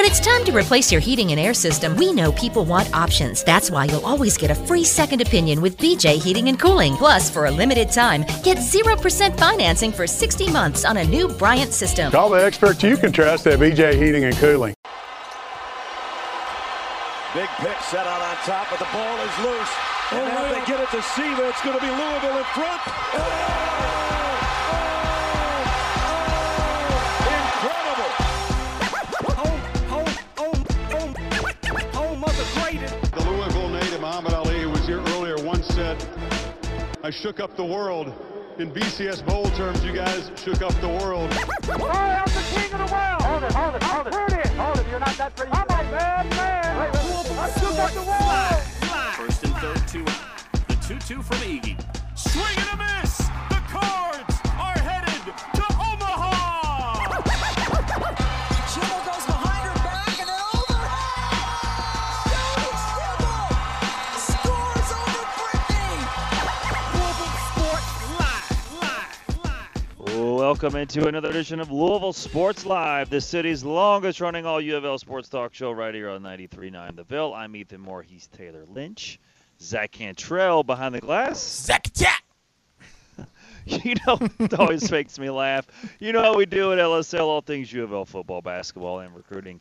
When it's time to replace your heating and air system, we know people want options. That's why you'll always get a free second opinion with BJ Heating and Cooling. Plus, for a limited time, get 0% financing for 60 months on a new Bryant system. Call the experts you can trust at BJ Heating and Cooling. Big pitch set out on top, but the ball is loose. And now they get it to Siva, it's going to be Louisville in front. Oh! I shook up the world. In BCS Bowl terms, you guys shook up the world. Oh, I'm the king of the world. Hold it, hold it, hold it. Pretty. Hold it, you're not that pretty. I'm a bad man. Wait, wait, wait. I shook up the world. First and third, two out. The 2-2 from Iggy. Swing and a miss. Welcome into another edition of Louisville Sports Live, the city's longest running all U of L sports talk show right here on 93.9 The Ville. I'm Ethan Moore. He's Tayler Lynch. Zach Cantrell behind the glass. Zach Jack. you know, it always makes me laugh. You know how we do at LSL, all things U of L football, basketball, and recruiting.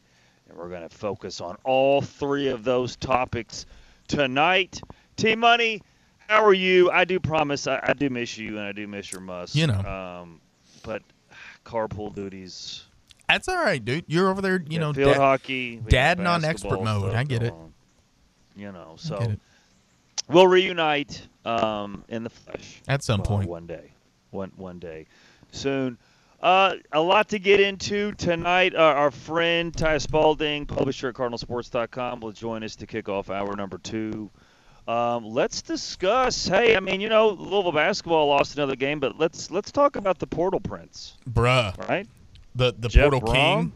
And we're going to focus on all three of those topics tonight. T Money, how are you? I do promise I, I do miss you and I do miss your muss. You know. Um, but carpool duties. That's all right, dude. You're over there, you we know, field da- hockey. we got dadding on expert mode. I get it. on. You know, so we'll reunite um, in the flesh At some Well, point. one day, one one day, soon. Uh, a lot to get into tonight. Uh, our friend Ty Spalding, publisher at CardinalSports.com, will join us to kick off hour number two. Um, let's discuss. Hey, I mean, you know, Louisville basketball lost another game, but let's let's talk about the Portal Prince, Bruh. right? The the Jeff Portal Brohm, King.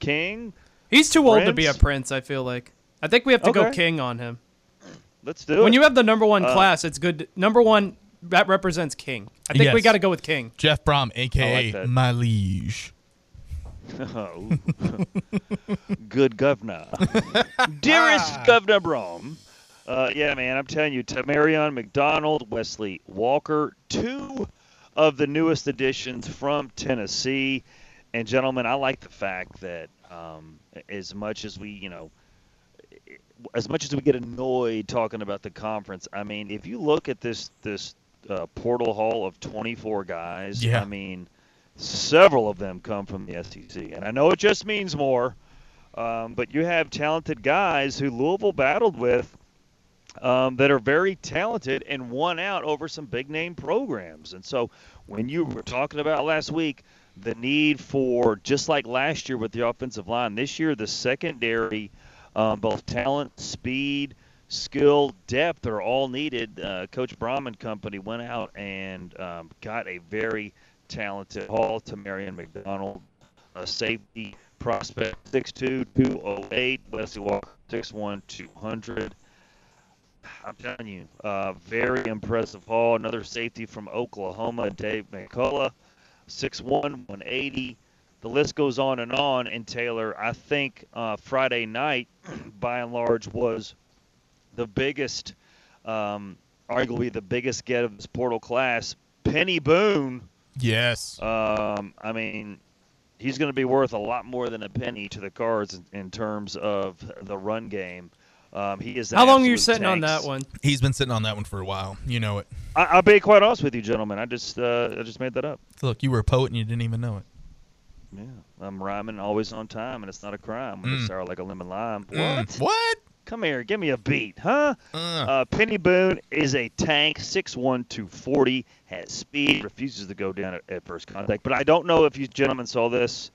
King. He's too old to be a Prince? prince. I feel like. I think we have to go king on him. Let's do it. When you have the number one Uh, class, it's good. Number one that represents king. I think we got to go with king. Jeff Brohm, aka that. my liege. Oh, good governor. Dearest Governor Brohm. Uh, yeah, man, I'm telling you, Tamarion McDonald, Wesley Walker, two of the newest additions from Tennessee. And, gentlemen, I like the fact that um, as much as we, you know, as much as we get annoyed talking about the conference, I mean, if you look at this this uh, portal haul of 24 guys, Yeah. I mean, several of them come from the SEC, and I know it just means more, um, but you have talented guys who Louisville battled with um, that are very talented and won out over some big name programs. And so when you were talking about last week, the need for just like last year with the offensive line, this year the secondary, um, both talent, speed, skill, depth are all needed. Uh, Coach Brahman Company went out and um, got a very talented haul to Marion McDonald, a safety prospect, 6'2", 208, Wesley Walker, 6'1", 200. I'm telling you, uh, very impressive haul. Another safety from Oklahoma, Dave McCullough, 6'1", 180. The list goes on and on. And Tayler, I think uh, Friday night, by and large, was the biggest, um, arguably the biggest get of this portal class. Peny Boone. Yes. Um, I mean, he's going to be worth a lot more than a penny to the Cards in, in terms of the run game. Um, he is. How long are you absolute sitting on that one? He's been sitting on that one for a while. You know it. I, I'll be quite honest with you, gentlemen. I just uh, I just made that up. Look, you were a poet and you didn't even know it. Yeah, I'm rhyming always on time, and it's not a crime when Mm. it's sour like a lemon lime. Mm. What? What? Come here, give me a beat, huh? Uh. Uh, Peny Boone is a tank, 6'1", 240, has speed, refuses to go down at, at first contact. But I don't know if you gentlemen saw this.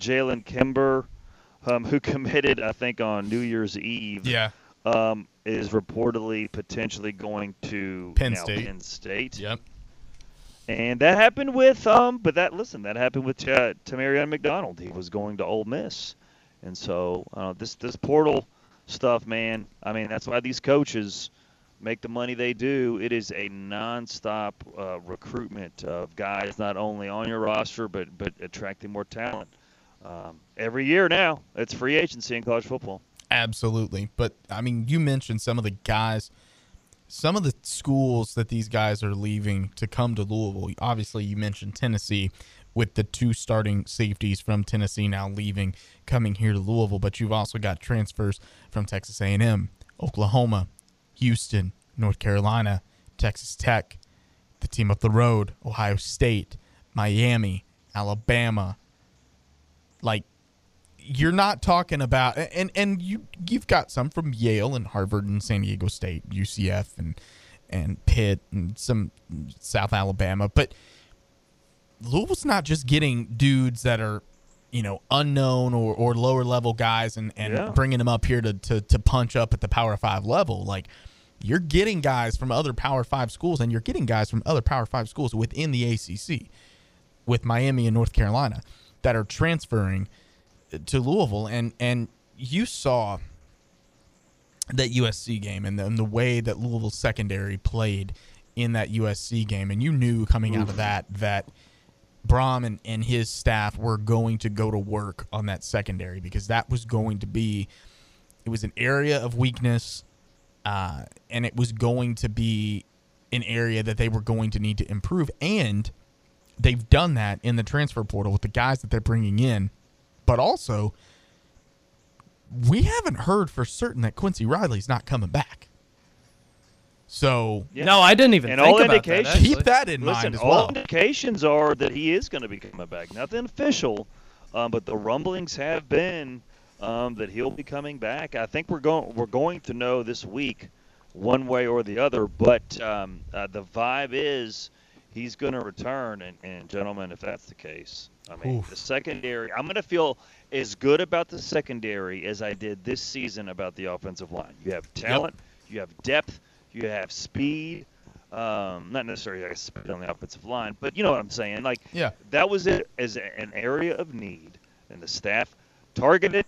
Jalen Kimber um, who committed, I think, on New Year's Eve. Yeah. Um, is reportedly potentially going to Penn State. Penn State. Yep. And that happened with um, but that listen, that happened with uh, Tamarion McDonald. He was going to Ole Miss, and so uh, this this portal stuff, man. I mean, that's why these coaches make the money they do. It is a nonstop uh, recruitment of guys not only on your roster but but attracting more talent. Um, every year now, it's free agency in college football. Absolutely. But I mean, you mentioned some of the guys, some of the schools that these guys are leaving to come to Louisville. Obviously, you mentioned Tennessee with the two starting safeties from Tennessee now leaving, coming here to Louisville. But you've also got transfers from Texas A&M, Oklahoma, Houston, North Carolina, Texas Tech, the team up the road, Ohio State, Miami, Alabama. Like you're not talking about and and you you've got some from Yale and Harvard and San Diego State, UCF and and Pitt and some South Alabama, but Louisville's not just getting dudes that are you know unknown or, or lower level guys and and Yeah. bringing them up here to, to to punch up at the Power Five level. Like you're getting guys from other Power Five schools and you're getting guys from other Power Five schools within the ACC with Miami and North Carolina that are transferring to Louisville, and and you saw that USC game and the, and the way that Louisville secondary played in that USC game, and you knew coming out of that that Brohm and, and his staff were going to go to work on that secondary because that was going to be it was an area of weakness, uh, and it was going to be an area that they were going to need to improve, and they've done that in the transfer portal with the guys that they're bringing in, but also we haven't heard for certain that Quincy Riley's not coming back. So No, I didn't even and think all about that, indications actually. Keep that in listen, mind as all well. indications are that he is going to be coming back. Nothing official, um, but the rumblings have been um, that he'll be coming back. I think we're going we're going to know this week, one way or the other. But um, uh, the vibe is he's going to return. And, and gentlemen, if that's the case, I mean Oof. the secondary. I'm going to feel as good about the secondary as I did this season about the offensive line. You have talent, you have depth, you have speed. Um, not necessarily like speed on the offensive line, but you know what I'm saying. Like Yeah. that was it as an area of need, and the staff targeted,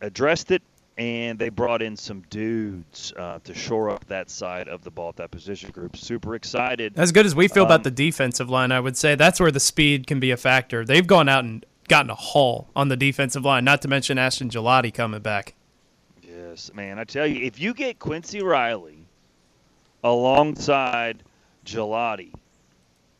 addressed it, and they brought in some dudes uh, to shore up that side of the ball, at that position group. Super excited. As good as we feel Um, about the defensive line, I would say that's where the speed can be a factor. They've gone out and gotten a haul on the defensive line, not to mention Ashton Gillotte coming back. Yes, man. I tell you, if you get Quincy Riley alongside Gillotte,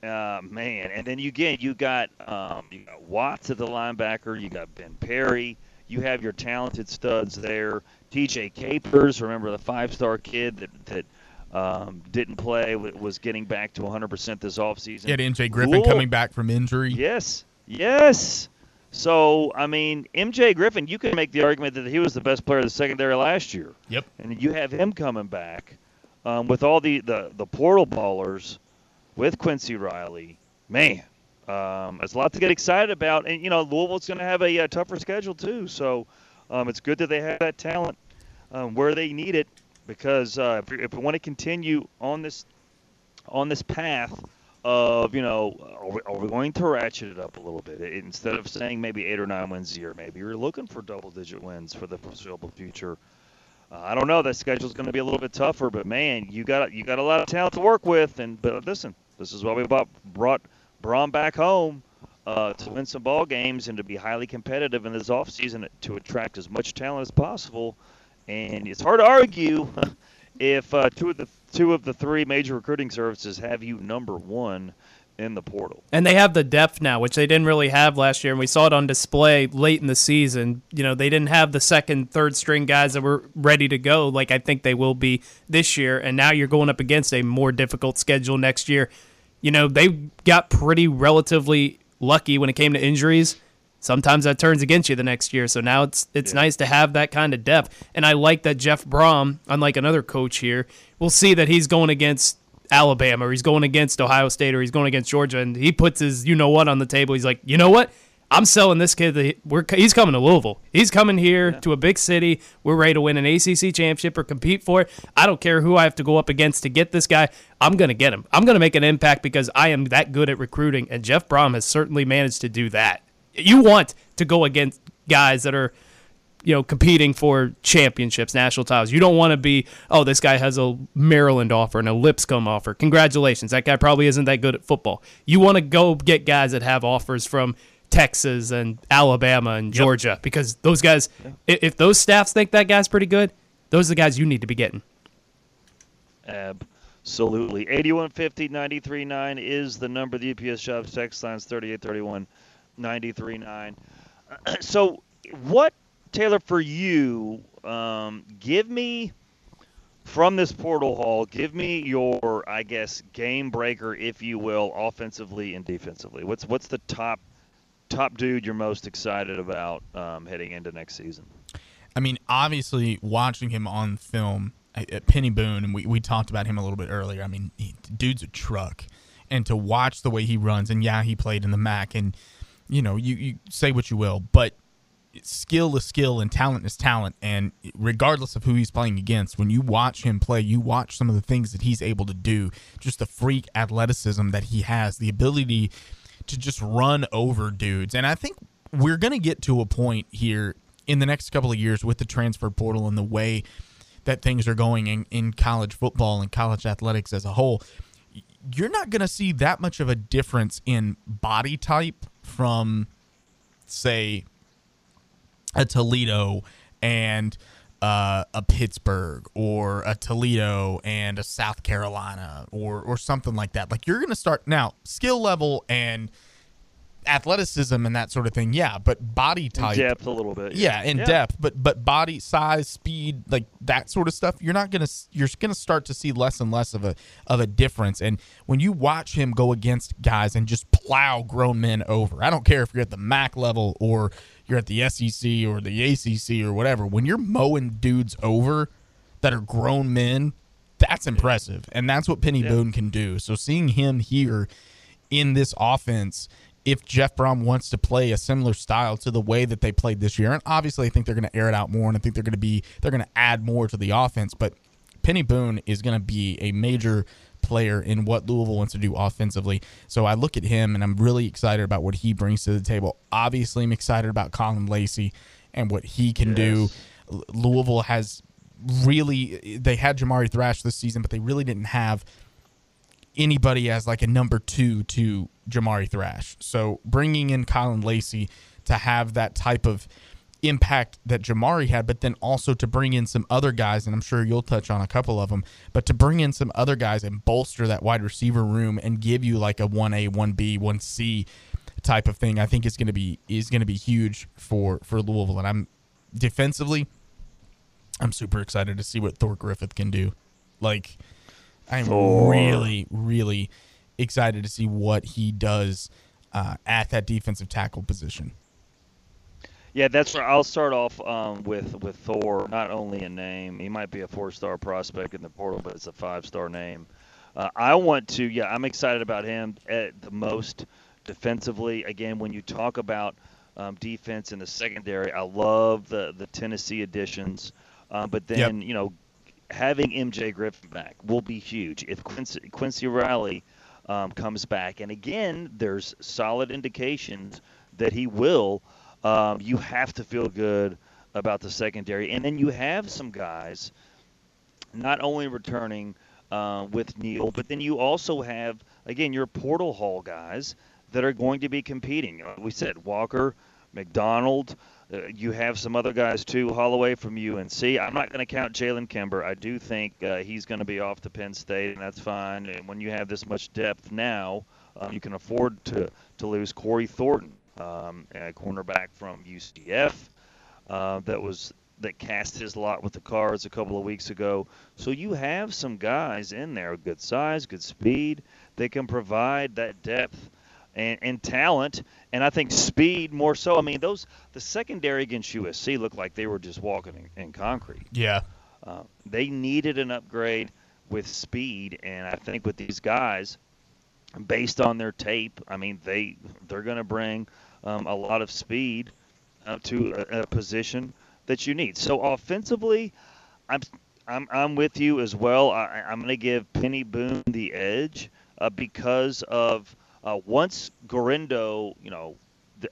uh, man, and then you get you got um, you got Watts at the linebacker, you got Ben Perry, you have your talented studs there. TJ Capers, remember the five-star kid that that um, didn't play, was getting back to 100% this offseason. You had MJ Griffin Cool. coming back from injury. Yes, yes. So I mean, MJ Griffin, you can make the argument that he was the best player of the secondary last year. Yep. And you have him coming back um, with all the, the the portal ballers, with Quincy Riley. Man, um, it's a lot to get excited about. And you know, Louisville's going to have a, uh tougher schedule too. So um, it's good that they have that talent um, where they need it. Because uh, if, if we want to continue on this on this path of you know are we, are we going to ratchet it up a little bit It- instead of saying maybe eight or nine wins a year maybe you're looking for double digit wins for the foreseeable future uh, I don't know that schedule's going to be a little bit tougher but man you got you got a lot of talent to work with and but listen this is why we brought Brohm back home uh, to win some ball games and to be highly competitive in this offseason to attract as much talent as possible and it's hard to argue if uh, two of the two of the three major recruiting services have you number one in the portal. And they have the depth now, which they didn't really have last year, and we saw it on display late in the season. You know, they didn't have the second, third string guys that were ready to go, like I think they will be this year. And now you're going up against a more difficult schedule next year. You know, they got pretty relatively lucky when it came to injuries. Sometimes that turns against you the next year. So now it's it's nice to have that kind of depth. And I like that Jeff Brohm, unlike another coach here, we'll see that he's going against Alabama or he's going against Ohio State or he's going against Georgia and he puts his you know what on the table. He's like, "You know what? I'm selling this kid. The, we're he's coming to Louisville. He's coming here to a big city. We're ready to win an ACC championship or compete for it. I don't care who I have to go up against to get this guy. I'm going to get him. I'm going to make an impact because I am that good at recruiting, and Jeff Brohm has certainly managed to do that. You want to go against guys that are you know, competing for championships, national titles. You don't want to be, oh, this guy has a Maryland offer and a Lipscomb offer. Congratulations. That guy probably isn't that good at football. You want to go get guys that have offers from Texas and Alabama and Georgia because those guys, i if those staffs think that guy's pretty good, those are the guys you need to be getting. Absolutely. 8150 939 is the number. The UPS Shops text lines 3831 939. So, what, Tayler, for you, um, give me from this portal haul, give me your, I guess, game breaker, if you will, offensively and defensively. What's what's the top top dude you're most excited about um, heading into next season? I mean, obviously, watching him on film Peny Boone, and we, we talked about him a little bit earlier. I mean, he, dude's a truck. And to watch the way he runs, and yeah, he played in the MAC, and, you know, you, you say what you will, but skill is skill and talent is talent. And regardless of who he's playing against, when you watch him play, you watch some of the things that he's able to do, just the freak athleticism that he has, the ability to just run over dudes. And I think we're going to get to a point here in the next couple of years with the transfer portal and the way that things are going in, in college football and college athletics as a whole. You're not going to see that much of a difference in body type from, say, a Toledo and uh, a Pittsburgh or a Toledo and a South Carolina or or something like that. Like you're going to start now skill level and athleticism and that sort of thing. Yeah, but body type, in depth a little bit. Yeah, in yeah. depth, but but body size, speed, like that sort of stuff. You're not gonna you're gonna start to see less and less of a of a difference. And when you watch him go against guys and just plow grown men over, I don't care if you're at the MAC level or you're at the SEC or the ACC or whatever. When you're mowing dudes over that are grown men, that's impressive, and that's what Peny Yeah. Boone can do. So seeing him here in this offense if Jeff Brohm wants to play a similar style to the way that they played this year. And obviously, I think they're going to air it out more, and I think they're going to be they're going to add more to the offense. But Peny Boone is going to be a major player in what Louisville wants to do offensively. So I look at him, and I'm really excited about what he brings to the table. Obviously, I'm excited about Colin Lacey and what he can do. L- Louisville has really they had Jamari Thrash this season, but they really didn't have anybody as like a number two to Jamari Thrash. So bringing in Colin Lacey to have that type of impact that Jamari had, but then also to bring in some other guys, and I'm sure you'll touch on a couple of them, but to bring in some other guys and bolster that wide receiver room and give you like a 1A, 1B, 1C type of thing, I think is going to be is going to be huge for for Louisville. And I'm defensively, I'm super excited to see what Thor Griffith can do. Like, I'm Thor. really, really excited to see what he does uh, at that defensive tackle position. Yeah, that's right. I'll start off um, with with Thor. Not only a name, he might be a four-star prospect in the portal, but it's a five-star name. Uh, I want to, yeah, I'm excited about him at the most defensively. Again, when you talk about um, defense in the secondary, I love the the Tennessee additions, uh, but then you know having MJ Griffin back will be huge. If Quincy, Quincy Riley um, comes back, and again, there's solid indications that he will. Um, you have to feel good about the secondary, and then you have some guys not only returning uh, with Neal, but then you also have again your portal haul guys that are going to be competing. Uh, We said Walker, McDonald. Uh, you have some other guys too, Holloway from UNC. I'm not going to count Jalen Kimber. I do think uh, he's going to be off to Penn State, and that's fine. And when you have this much depth now, um, you can afford to to lose Corey Thornton, um, a cornerback from UCF uh, that was that cast his lot with the Cards a couple of weeks ago. So you have some guys in there, good size, good speed. They can provide that depth and, and talent, and I think speed more so. I mean, those the secondary against USC looked like they were just walking in, in concrete. Yeah. Uh, they needed an upgrade with speed, and I think with these guys, based on their tape, I mean they they're going to bring um, a lot of speed uh, to a, a position that you need. So offensively, I'm I'm, I'm with you as well. I, I'm going to give Peny Boone the edge uh, because of uh, once Guerendo, you know,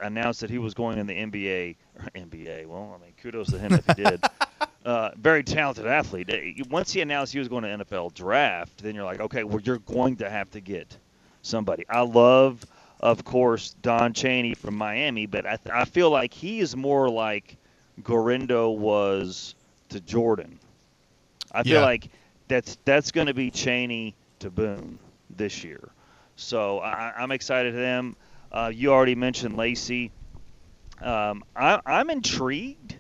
announced that he was going in the NBA. NBA. Well, I mean, kudos to him if he did. uh, very talented athlete. Once he announced he was going to NFL draft, then you're like, okay, well, you're going to have to get somebody. I love, of course, Don Chaney from Miami, but I, th- I feel like he is more like Guerendo was to Jordan. I feel Yeah. like that's that's going to be Chaney to Boone this year. So I, I'm excited to them. Uh, you already mentioned Lacey. Um, I, I'm intrigued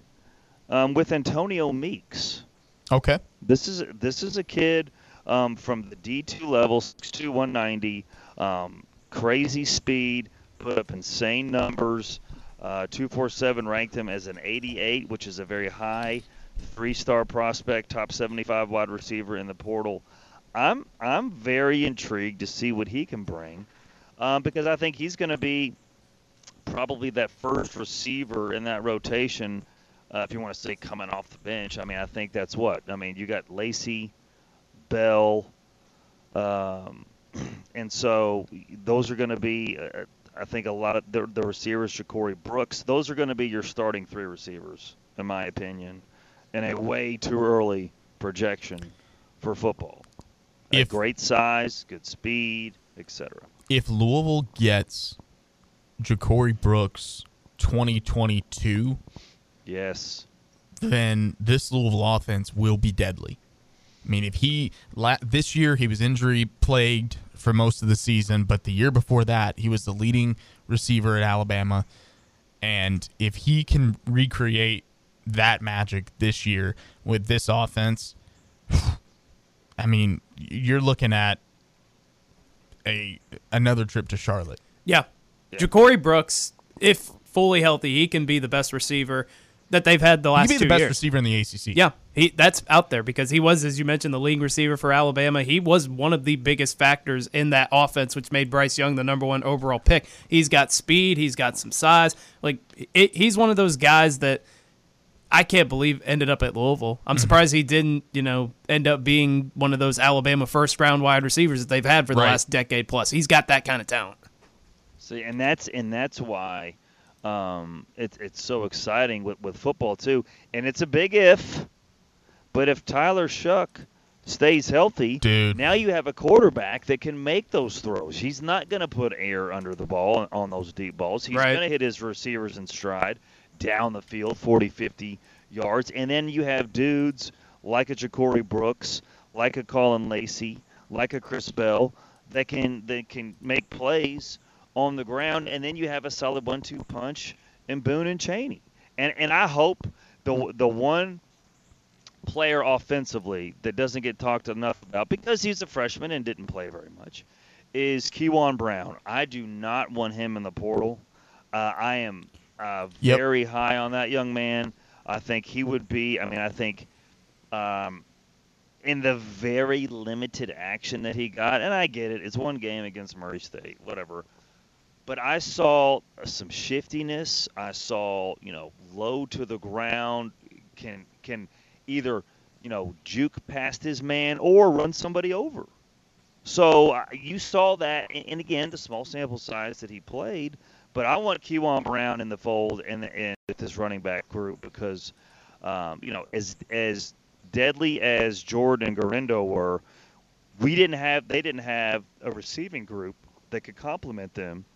um, with Antonio Meeks. Okay. This is this is a kid um, from the D2 level, 6'2", 190, um, crazy speed, put up insane numbers. Uh, 247 ranked him as an 88, which is a very high three-star prospect, top 75 wide receiver in the portal. I'm I'm very intrigued to see what he can bring um, because I think he's going to be probably that first receiver in that rotation. Uh, if you want to say coming off the bench, I mean, I think that's what. I mean, you got Lacey, Bell, um, and so those are going to be, uh, I think, a lot of the, the receivers, Ja'Corey Brooks. Those are going to be your starting three receivers, in my opinion, in a way too early projection for football. If- great size, good speed, etc. If Louisville gets Ja'Corey Brooks 2022, Yes. then this Louisville offense will be deadly. I mean, if he la- this year he was injury plagued for most of the season, but the year before that he was the leading receiver at Alabama, and if he can recreate that magic this year with this offense, I mean, you're looking at a another trip to Charlotte. Yeah. Ja'Corey Brooks, if fully healthy, he can be the best receiver that they've had the He last could be the best years. receiver in the ACC. Yeah, he that's out there because he was, as you mentioned, the league receiver for Alabama. He was one of the biggest factors in that offense, which made Bryce Young the number one overall pick. He's got speed, he's got some size. Like it, he's one of those guys that I can't believe ended up at Louisville. I'm mm-hmm. surprised he didn't, you know, end up being one of those Alabama first round wide receivers that they've had for the Right. last decade plus. He's got that kind of talent. See, and that's and that's why um, it's it's so exciting with, with football too. And it's a big if, but if Tyler Shough stays healthy, Dude. now you have a quarterback that can make those throws. He's not going to put air under the ball on those deep balls. He's Right. going to hit his receivers in stride down the field, 40, 50 yards. And then you have dudes like a Ja'Corey Brooks, like a Colin Lacey, like a Chris Bell that can that can make plays on the ground, and then you have a solid one-two punch in Boone and Chaney. And and I hope the the one player offensively that doesn't get talked enough about because he's a freshman and didn't play very much is Keyjuan Brown. I do not want him in the portal. Uh, I am uh, Yep. very high on that young man. I think he would be. I mean, I think um, in the very limited action that he got, and I get it, it's one game against Murray State, whatever. But I saw some shiftiness. I saw, you know, low to the ground, can can either, you know, juke past his man or run somebody over. So uh, you saw that, and again, the small sample size that he played. But I want Keyjuan Brown in the fold and, and with this running back group because, um, you know, as as deadly as Jordan and Guerendo were, we didn't have they didn't have a receiving group that could complement them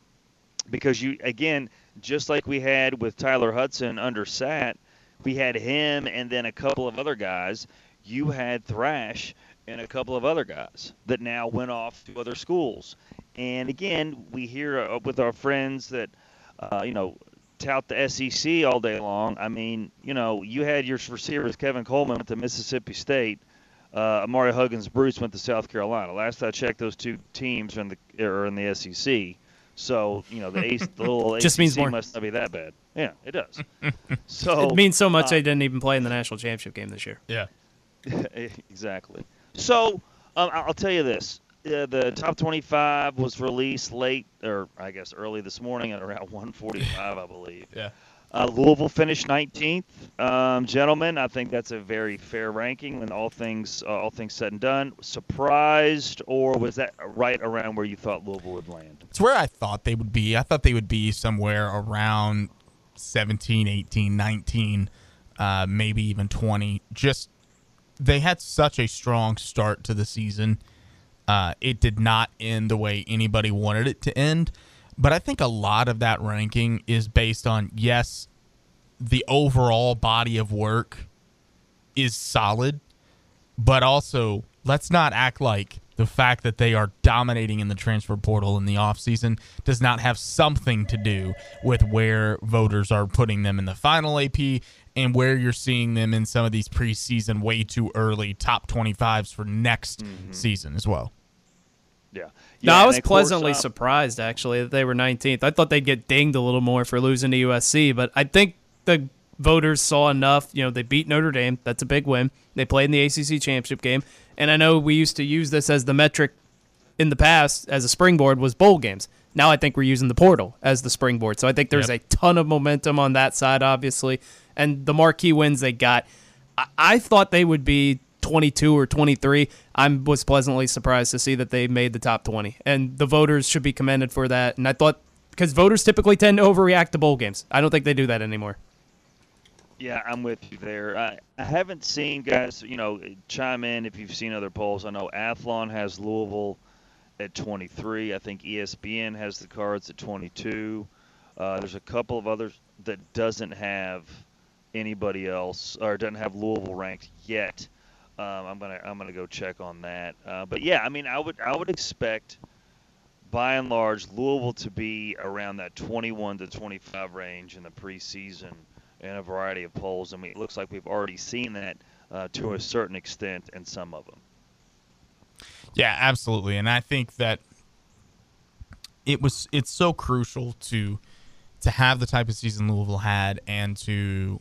because you again just like we had with Tyler Hudson under Sat, we had him and then a couple of other guys. You had Thrash and a couple of other guys that now went off to other schools. And again, we hear uh, with our friends that uh, you know tout the SEC all day long. I mean, you know, you had your receivers Kevin Coleman went to Mississippi State. Uh, Ahmari Huggins Bruce went to South Carolina. Last I checked, those two teams are in the are in the SEC. So you know the, ace, the little Just ACC means more. must not be that bad. Yeah, it does. so it means so much uh, they didn't even play in the national championship game this year. Yeah. exactly. So um, I'll tell you this: uh, the top 25 was released late, or I guess early this morning at around 1:45, I believe. Yeah. Uh, Louisville finished 19th. Um, gentlemen, I think that's a very fair ranking when all things uh, all things said and done. Surprised, or was that right around where you thought Louisville would land? It's where I thought they would be. I thought they would be somewhere around 17, 18, 19, uh, maybe even 20. Just they had such a strong start to the season. Uh, it did not end the way anybody wanted it to end. But I think a lot of that ranking is based on, yes, the overall body of work is solid, but also let's not act like the fact that they are dominating in the transfer portal in the offseason does not have something to do with where voters are putting them in the final AP and where you're seeing them in some of these preseason way too early top 25s for next Mm-hmm. season as well. Yeah. No, Yeah, I was pleasantly surprised actually that they were 19th. I thought they'd get dinged a little more for losing to USC, but I think the voters saw enough. You know, they beat Notre Dame. That's a big win. They played in the ACC championship game, and I know we used to use this as the metric in the past as a springboard was bowl games. Now I think we're using the portal as the springboard. So I think there's Yep. a ton of momentum on that side, obviously, and the marquee wins they got. I, I thought they would be 22 or 23. I was pleasantly surprised to see that they made the top 20, and the voters should be commended for that. And I thought because voters typically tend to overreact to bowl games, I don't think they do that anymore. Yeah, I'm with you there. I, I haven't seen guys, you know, chime in if you've seen other polls. I know Athlon has Louisville at 23. I think ESPN has the cards at 22. Uh, there's a couple of others that doesn't have anybody else or doesn't have Louisville ranked yet. Um, I'm gonna I'm gonna go check on that. Uh, but yeah, I mean, I would I would expect by and large Louisville to be around that 21 to 25 range in the preseason in a variety of polls. I mean, it looks like we've already seen that uh, to a certain extent in some of them. Yeah, absolutely. And I think that it was it's so crucial to to have the type of season Louisville had and to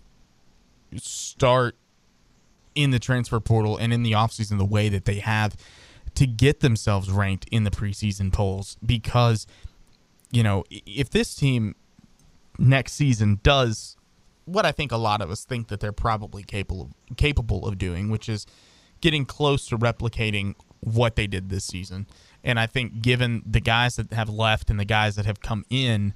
start in the transfer portal and in the offseason the way that they have to get themselves ranked in the preseason polls because you know, if this team next season does what I think a lot of us think that they're probably capable of, capable of doing, which is getting close to replicating what they did this season. And I think given the guys that have left and the guys that have come in,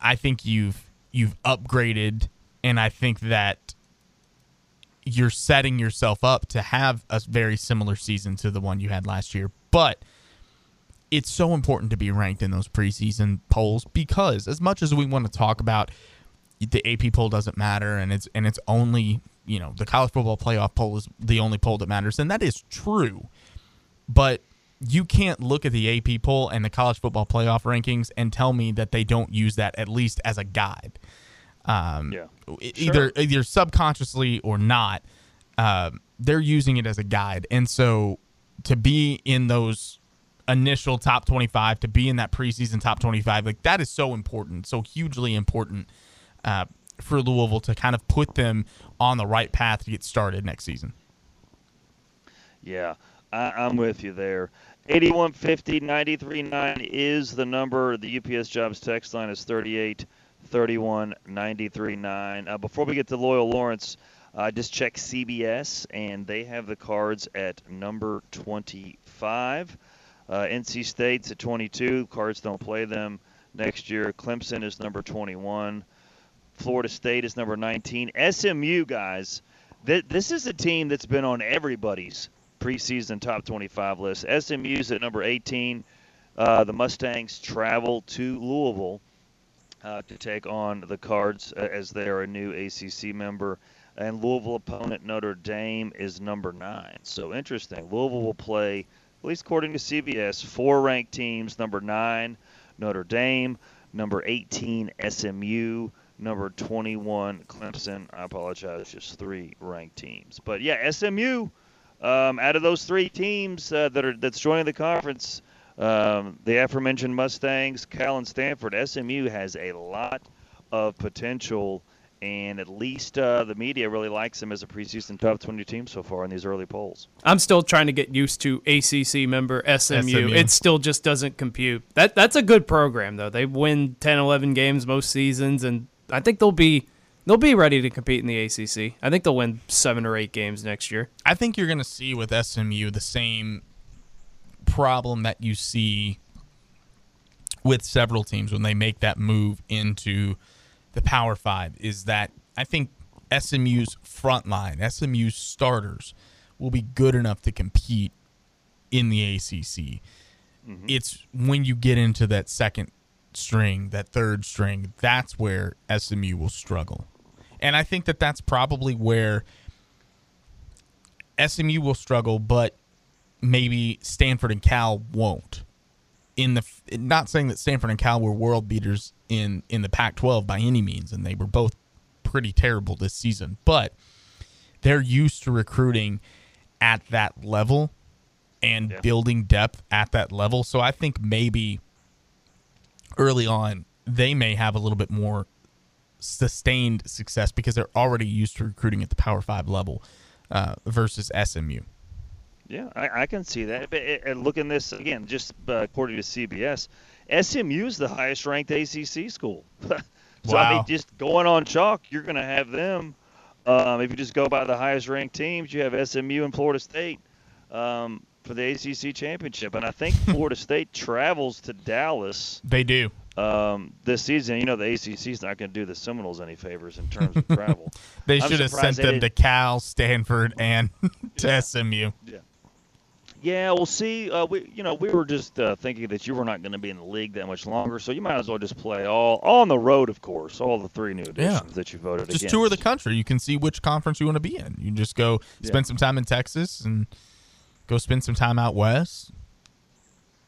I think you've you've upgraded and I think that you're setting yourself up to have a very similar season to the one you had last year. But it's so important to be ranked in those preseason polls because as much as we want to talk about the AP poll doesn't matter and it's and it's only, you know, the college football playoff poll is the only poll that matters and that is true. But you can't look at the AP poll and the college football playoff rankings and tell me that they don't use that at least as a guide. Um, Yeah. either either subconsciously or not, um, they're using it as a guide. And so to be in those initial top 25, to be in that preseason top 25, like that is so important, so hugely important uh, for Louisville to kind of put them on the right path to get started next season. Yeah, I, I'm with you there. 8150 939 is the number. The UPS Jobs text line is 38 31 939. Uh, before we get to Loyal Lawrence, I just checked CBS, and they have the cards at number 25. Uh, NC State's at 22. Cards don't play them next year. Clemson is number 21. Florida State is number 19. SMU, guys, th- this is a team that's been on everybody's preseason top 25 list. SMU's at number 18. Uh, the Mustangs travel to Louisville uh, to take on the Cards uh, as they are a new ACC member. And Louisville opponent Notre Dame is number nine. So interesting. Louisville will play, at least according to CBS, four ranked teams. Number nine, Notre Dame. Number 18, SMU. Number 21, Clemson. I apologize, just three ranked teams. But yeah, SMU. Um, out of those three teams uh, that are that's joining the conference, um, the aforementioned Mustangs, Cal, and Stanford, SMU has a lot of potential and at least uh, the media really likes them as a preseason top 20 team so far in these early polls. I'm still trying to get used to ACC member SMU. SMU. It still just doesn't compute. That that's a good program though. They win 10, 11 games most seasons, and I think they'll be they'll be ready to compete in the ACC. I think they'll win seven or eight games next year. I think you're going to see with SMU the same problem that you see with several teams when they make that move into the Power Five is that I think SMU's front line, SMU's starters, will be good enough to compete in the ACC. Mm-hmm. It's when you get into that second string, that third string, that's where SMU will struggle. And I think that that's probably where SMU will struggle, but maybe Stanford and Cal won't. In the not saying that Stanford and Cal were world beaters in in the Pac-12 by any means, and they were both pretty terrible this season, but they're used to recruiting at that level and building depth at that level. So I think maybe early on they may have a little bit more sustained success because they're already used to recruiting at the Power Five level uh, versus SMU. Yeah, I, I can see that. But uh, uh, look in this again, just uh, according to CBS, SMU is the highest ranked ACC school. so I mean, just going on chalk, you're going to have them. Um, if you just go by the highest ranked teams, you have SMU and Florida State um, for the ACC championship, and I think Florida State travels to Dallas They do. um, this season. You know, the ACC is not going to do the Seminoles any favors in terms of travel. They I'm should have sent them to Cal, Stanford, and to SMU. Yeah, we'll see. Uh, we, you know, we were just uh, thinking that you were not going to be in the league that much longer, so you might as well just play all, all on the road, of course, all the three new Yeah. that you voted Just against. tour the country. You can see which conference you want to be in. You can just go spend some time in Texas and go spend some time out west.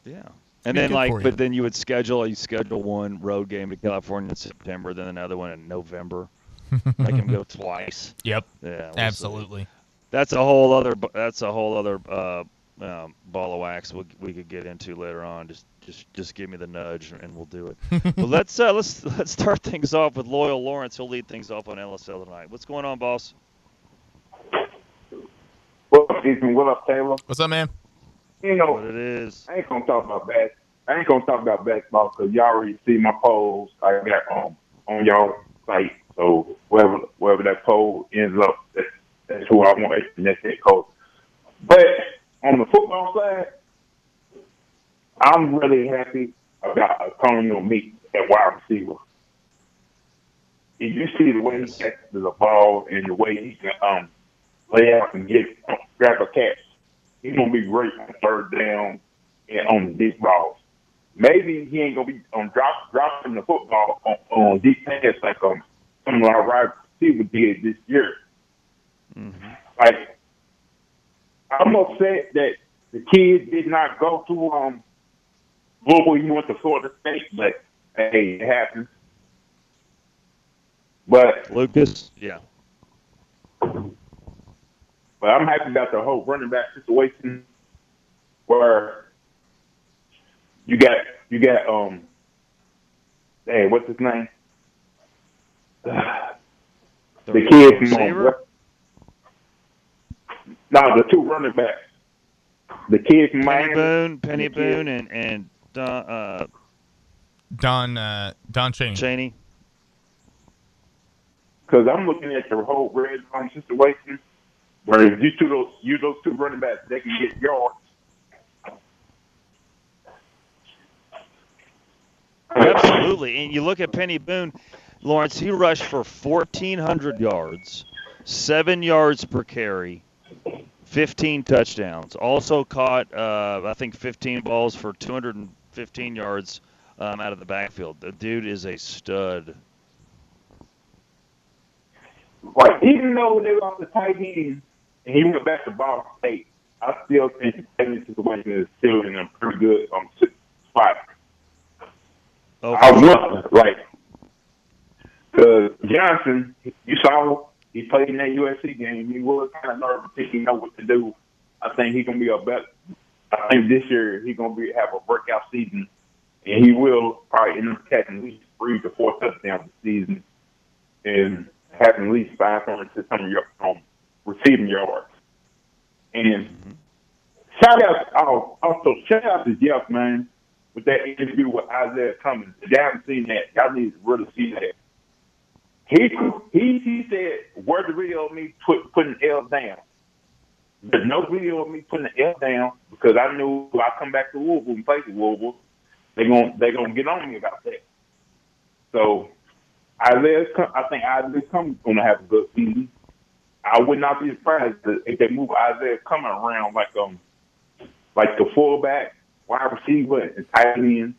Yeah. And then like, but then you would schedule you schedule one road game to California in September, then another one in November. Make him go twice. Yep. Yeah, we'll see. Absolutely. That's a whole other. That's a whole other uh, um, ball of wax we, we could get into later on. Just just just give me the nudge and we'll do it. but let's uh, let's let's start things off with Loyal Lawrence. He'll lead things off on LSL tonight. What's going on, boss? What up, Ethan? What up, Tayler? What's up, man? You know, What it is? I ain't gonna talk about bas. I ain't gonna talk about basketball because y'all already see my polls I got on on y'all site. So wherever wherever that poll ends up, that's, that's who I want as the next head coach. But on the football side, I'm really happy about Antonio Meek at wide receiver. If you see the way he catches the ball and the way he can um, lay out and get grab a catch, he's gonna be great on third down and on the deep balls. Maybe he ain't gonna be on drop dropping the football on, on deep pass like um some of our wide receiver did this year. Like I'm upset that the kid did not go to um Louisville. He went to Florida State, but hey, it happens. But Lucas. Yeah. But I'm happy about the whole running back situation where you got you got um hey, what's his name? The, kid from receiver? No, the two running backs. The kid from Peny Miami. Boone, Peny the Boone, and and Don, uh, Don uh, Don Chaney. Chaney. Because I'm looking at the whole red zone situation, where if you two those you those two running backs, they can get yards. Absolutely. And you look at Peny Boone, Lawrence, he rushed for 1,400 yards, seven yards per carry, 15 touchdowns. Also caught, uh, I think, 15 balls for 215 yards um, out of the backfield. The dude is a stud. Like even though they lost the tight end and he went back to Ball State, I still think the situation is still in a pretty good um spot. Oh, I want like because Johnson, you saw he played in that USC game. He was kind of nervous, thinking know what to do. I think he's gonna be a better. I think this year he's gonna be have a breakout season, and he will probably end up catching at least three to four touchdowns this season. And having at least 500 to some yard, um, receiving yards. And shout out, oh, also shout out to Jeff, man, with that interview with Isaiah Cummings. If you haven't seen that, y'all need to really see that. He he he said, "Where's the video of me put, putting L down?" There's no video of me putting the L down because I knew if I come back to Louisville and play for Louisville, they're gonna they're gonna get on me about that. So Isaiah, I think Isaiah Cummings gonna have a good season. I would not be surprised if they move Isaiah coming around like um like the fullback, wide receiver, and tight end,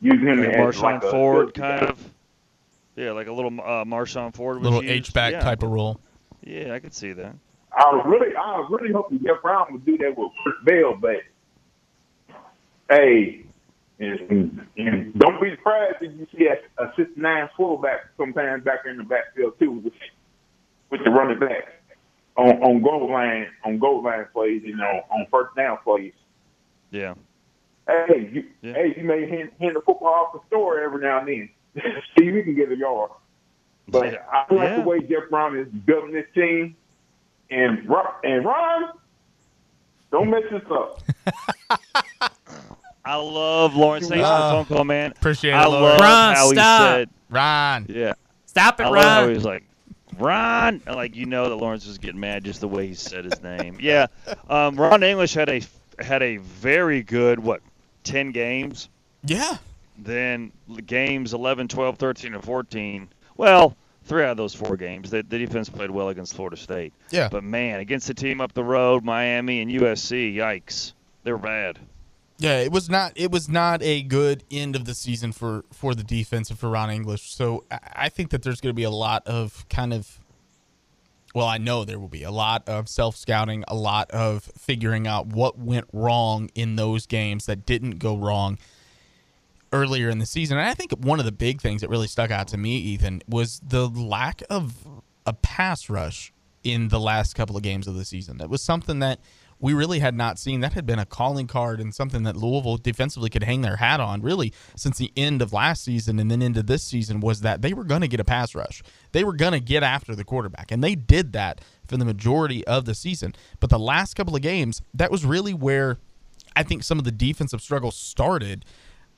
using him Like as Marshawn like a Ford, guy. kind of. Yeah, like a little uh, Marshon Ford. was Little. H back Yeah. type of role. Yeah, I could see that. I was really, I was really hoping Jeff Brohm would do that with Chris Bell, but hey, and, and don't be surprised if you see a, a 69 fullback sometimes back in the backfield too with, with the running back on on goal line on goal line plays, you know, on first down plays. Yeah. Hey, you, hey, you may hand, hand the football off the store every now and then. See if you can get a yard. But I like Yeah. the way Jeff Brohm is building this team. And Ron, and Ron, don't mess this up. I love Lawrence. Thanks for the phone call, man. Appreciate I it, love Lawrence. Ron, how stop. he said, Ron. Yeah. Stop it, I love how Ron. he was like, Ron. And, Like you know that Lawrence was getting mad just the way he said his name. Yeah. Um, Ron English had a had a very good what ten games. Yeah. Then games 11, 12, 13, and 14. Well, three out of those four games, the, the defense played well against Florida State. Yeah. But man, against the team up the road, Miami and USC, yikes, they were bad. Yeah, it was not. It was not a good end of the season for for the defense and for Ron English. So I- I think that there's going to be a lot of kind of. Well, I know there will be a lot of self scouting, a lot of figuring out what went wrong in those games that didn't go wrong earlier in the season. And I think one of the big things that really stuck out to me, Ethan, was the lack of a pass rush in the last couple of games of the season. That was something that we really had not seen. That had been a calling card and something that Louisville defensively could hang their hat on really since the end of last season and then into this season was that they were going to get a pass rush. They were going to get after the quarterback, and they did that for the majority of the season. But the last couple of games, that was really where I think some of the defensive struggles started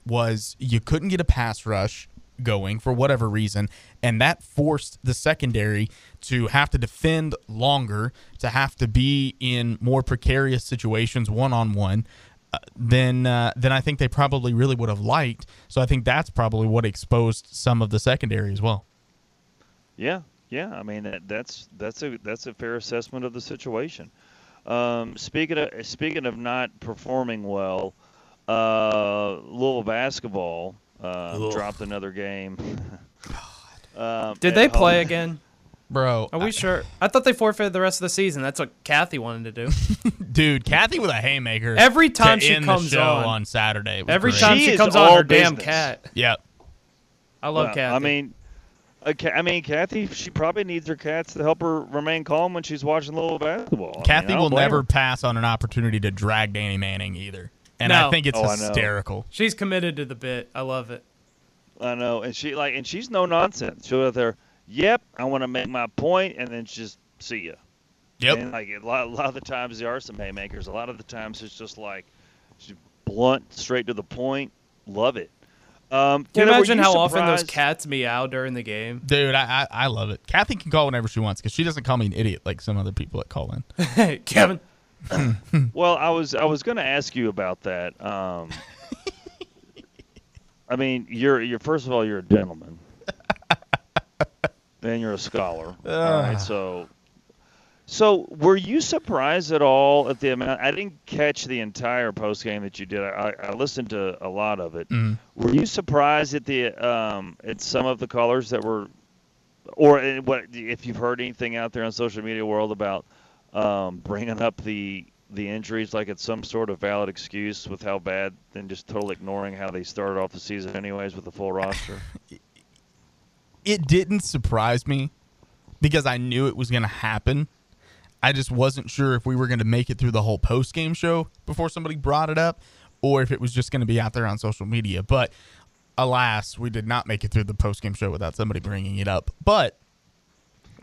was you couldn't get a pass rush going for whatever reason, and that forced the secondary to have to defend longer, to have to be in more precarious situations one on one. Than uh, than I think they probably really would have liked. So I think that's probably what exposed some of the secondary as well. Yeah, yeah. I mean that, that's that's a that's a fair assessment of the situation. Um, speaking of speaking of not performing well, uh, Louisville basketball uh, dropped another game. um, Did they play home. again? Bro, Are we sure? I thought they forfeited the rest of the season. That's what Kathy wanted to do. Dude, Kathy with a haymaker. Every time to she end comes the show on. on Saturday. Every great. time She she comes on, all her damn cat. Yep. I love Well, Kathy. I mean, uh, I mean, Kathy, she probably needs her cats to help her remain calm when she's watching Louisville basketball. I mean, Kathy I will never her. pass on an opportunity to drag Danny Manning either. And I think it's Oh, hysterical. She's committed to the bit. I love it. I know, and she like, and she's no nonsense. She'll go there. Yep, I want to make my point, and then just see ya. Yep. And like a lot, a lot of the times there are some haymakers. A lot of the times it's just like she's blunt, straight to the point. Love it. Um, Can you Tayler, were imagine you how often those cats meow during the game? Dude, I, I I love it. Kathy can call whenever she wants because she doesn't call me an idiot like some other people that call in. Hey, Kevin. Well, I was I was going to ask you about that. Um, I mean, you're you're first of all you're a gentleman, and you're a scholar. all Ah. right, so so were you surprised at all at the amount? I didn't catch the entire post game that you did. I, I listened to a lot of it. Mhm. Were you surprised at the um, at some of the callers that were, or uh, what if you've heard anything out there on social media world about um, bringing up the the injuries like it's some sort of valid excuse with how bad, and just totally ignoring how they started off the season anyways with the full roster? It didn't surprise me because I knew it was going to happen. I just wasn't sure if we were going to make it through the whole post game show before somebody brought it up or if it was just going to be out there on social media. But alas, we did not make it through the post game show without somebody bringing it up. But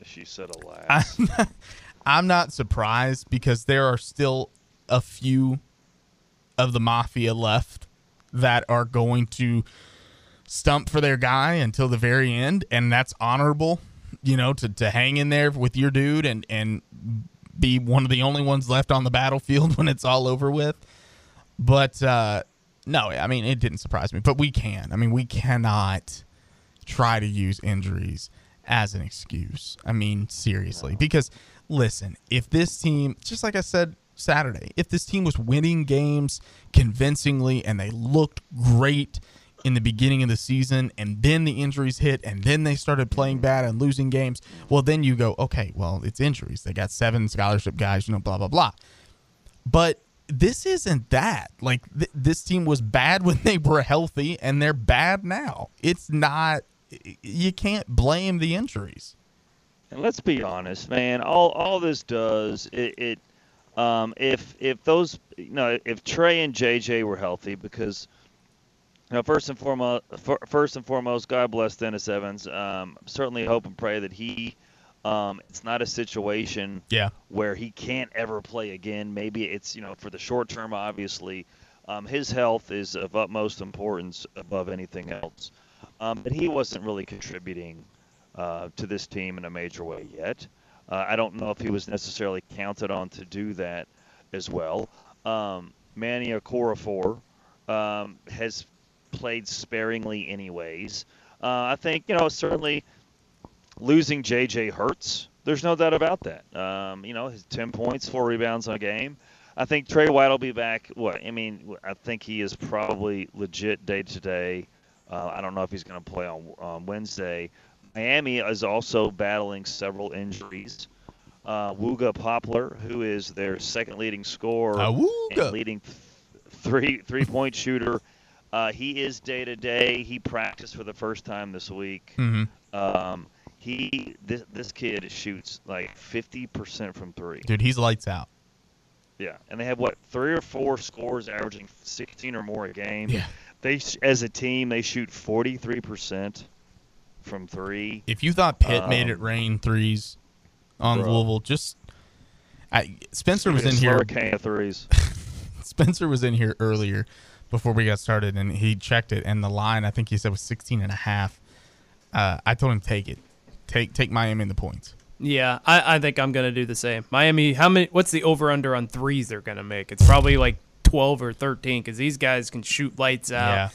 She said, "Alas." I'm not, surprised because there are still a few of the mafia left that are going to stump for their guy until the very end, and that's honorable. You know, to, to hang in there with your dude and and be one of the only ones left on the battlefield when it's all over with. But uh, no, I mean it didn't surprise me. But we can. I mean we cannot try to use injuries as an excuse. I mean seriously, because listen, if this team, just like I said Saturday, if this team was winning games convincingly and they looked great in the beginning of the season and then the injuries hit and then they started playing bad and losing games, well then you go, okay, well it's injuries. They got seven scholarship guys, you know, blah blah blah. But this isn't that. Like th- this team was bad when they were healthy and they're bad now. It's not you can't blame the injuries. And let's be honest, man. All all this does it, it um, if if those you know if Trey and JJ were healthy because you know first and foremost first and foremost God bless Dennis Evans. Um, certainly hope and pray that he um, it's not a situation yeah. where he can't ever play again. Maybe it's you know for the short term, obviously. Um, his health is of utmost importance above anything else. Um, but he wasn't really contributing uh, to this team in a major way yet. Uh, I don't know if he was necessarily counted on to do that as well. Um, Manny Okorafor um, has played sparingly, anyways. Uh, I think you know certainly losing JJ hurts. There's no doubt about that. Um, you know, his 10 points, four rebounds on a game. I think Tre White will be back. What I mean, I think he is probably legit day to day. Uh, I don't know if he's going to play on, on Wednesday. Miami is also battling several injuries. Uh, Wooga Poplar, who is their second leading scorer and leading th- three three point shooter, uh, he is day to day. He practiced for the first time this week. Mm-hmm. Um, he this this kid shoots like 50% from three. Dude, he's lights out. Yeah, and they have what three or four scores averaging 16 or more a game. Yeah. They as a team they shoot 43% from three. If you thought Pitt um, made it rain threes on bro. Louisville, just I, Spencer was in here. hurricane of threes. Spencer was in here earlier before we got started, and he checked it, and the line I think he said was 16 and a half. Uh, I told him take it, take take Miami in the points. Yeah, I, I think I'm gonna do the same. Miami, how many? What's the over under on threes they're gonna make? It's probably like 12 or 13 because these guys can shoot lights out.